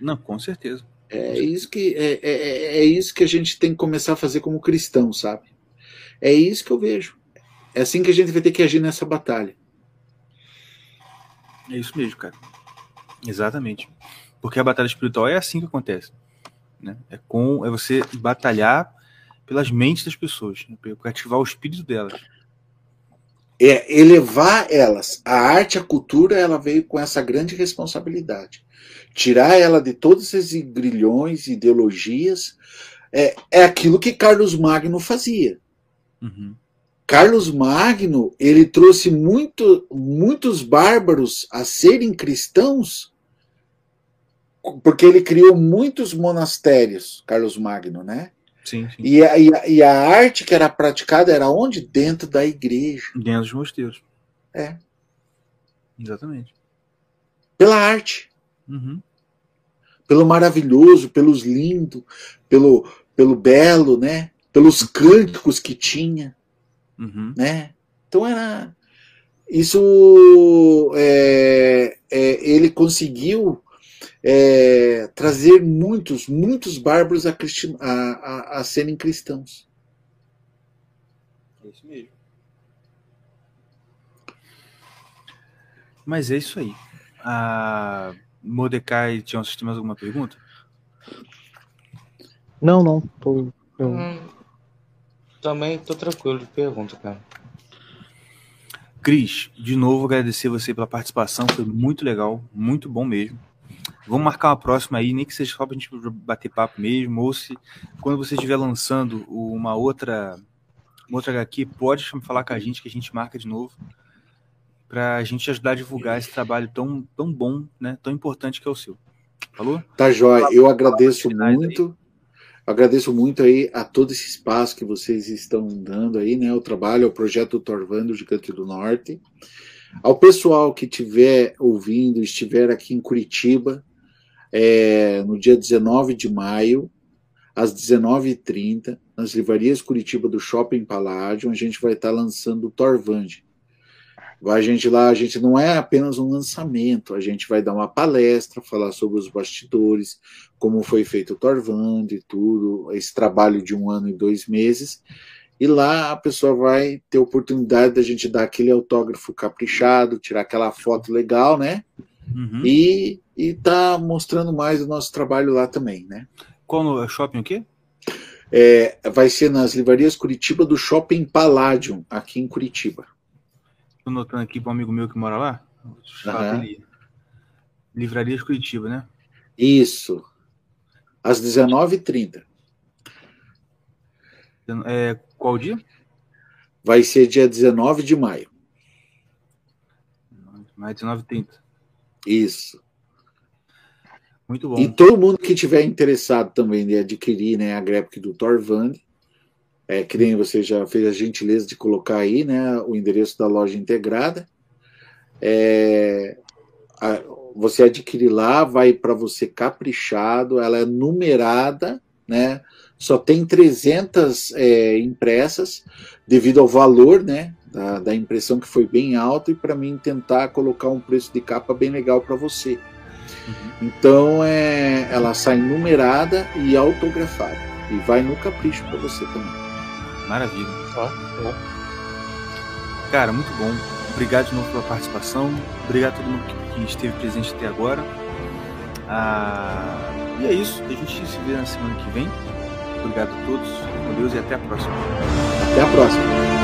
Não, com certeza. É isso que é, é, é, é isso que a gente tem que começar a fazer como cristão, sabe? É isso que eu vejo. É assim que a gente vai ter que agir nessa batalha. É isso mesmo, cara. Exatamente. Porque a batalha espiritual é assim que acontece. Né? É com é você batalhar pelas mentes das pessoas, né? para ativar o espírito delas é elevar elas. A arte, a cultura, ela veio com essa grande responsabilidade. Tirar ela de todos esses grilhões, ideologias, é, é aquilo que Carlos Magno fazia. Uhum. Carlos Magno, ele trouxe muito, muitos bárbaros a serem cristãos, porque ele criou muitos monastérios, Carlos Magno, né? Sim, sim. E, a, e, a, e, a, arte que era praticada era onde? Dentro da igreja. Dentro dos mosteiros. É. Exatamente. Pela arte. Uhum. Pelo maravilhoso, pelos lindo, pelo, pelo belo, né? Pelos cânticos que tinha. Uhum. Né? Então era. Isso é, é, ele conseguiu é, trazer muitos, muitos bárbaros a, a, a, a serem cristãos. É isso mesmo. Mas é isso aí. A Mordecai tinha mais alguma pergunta? Não, não. Tô, eu... hum, também tô tranquilo de pergunta, cara. Cris, de novo agradecer você pela participação, foi muito legal, muito bom mesmo. Vamos marcar uma próxima aí, nem que seja só para a gente bater papo mesmo, ou se quando você estiver lançando uma outra, uma outra HQ, pode falar com a gente que a gente marca de novo, para a gente ajudar a divulgar esse trabalho tão, tão bom, né, tão importante que é o seu. Falou? Tá, Jóia. Eu agradeço muito. Agradeço muito aí a todo esse espaço que vocês estão dando aí, né? O trabalho, o projeto Torvando Gigante do Norte. Ao pessoal que estiver ouvindo, estiver aqui em Curitiba, é, no dia 19 de maio, às 19h30, nas livrarias Curitiba do Shopping Paládio, a gente vai estar lançando o Torvand. A gente lá, a gente não é apenas um lançamento, a gente vai dar uma palestra, falar sobre os bastidores, como foi feito o Torvand e tudo, esse trabalho de um ano e dois meses. E lá a pessoa vai ter oportunidade da gente dar aquele autógrafo caprichado, tirar aquela foto legal, né? Uhum. E, e tá mostrando mais o nosso trabalho lá também, né? Qual no shopping o quê? É, vai ser nas livrarias Curitiba do Shopping Palladium, aqui em Curitiba. Estou notando aqui para um amigo meu que mora lá. Uhum. Livrarias Curitiba, né? Isso. Às 19h30. É, qual dia? Vai ser dia 19 de maio. Mais 19h30. Isso. Muito bom. E todo mundo que tiver interessado também de adquirir né, a Graphic do Torvand, é, que nem você já fez a gentileza de colocar aí né, o endereço da loja integrada. É, a, você adquire lá, vai para você caprichado, ela é numerada, né? Só tem 300 é, impressas, devido ao valor, né? Da, da impressão que foi bem alto, e para mim tentar colocar um preço de capa bem legal para você. Uhum. Então é, ela sai numerada e autografada. E vai no capricho para você também. Maravilha. Ó, Cara, muito bom. Obrigado de novo pela participação. Obrigado a todo mundo que, que esteve presente até agora. Ah, e é isso. A gente se vê na semana que vem. Obrigado a todos. Com Deus e até a próxima. Até a próxima.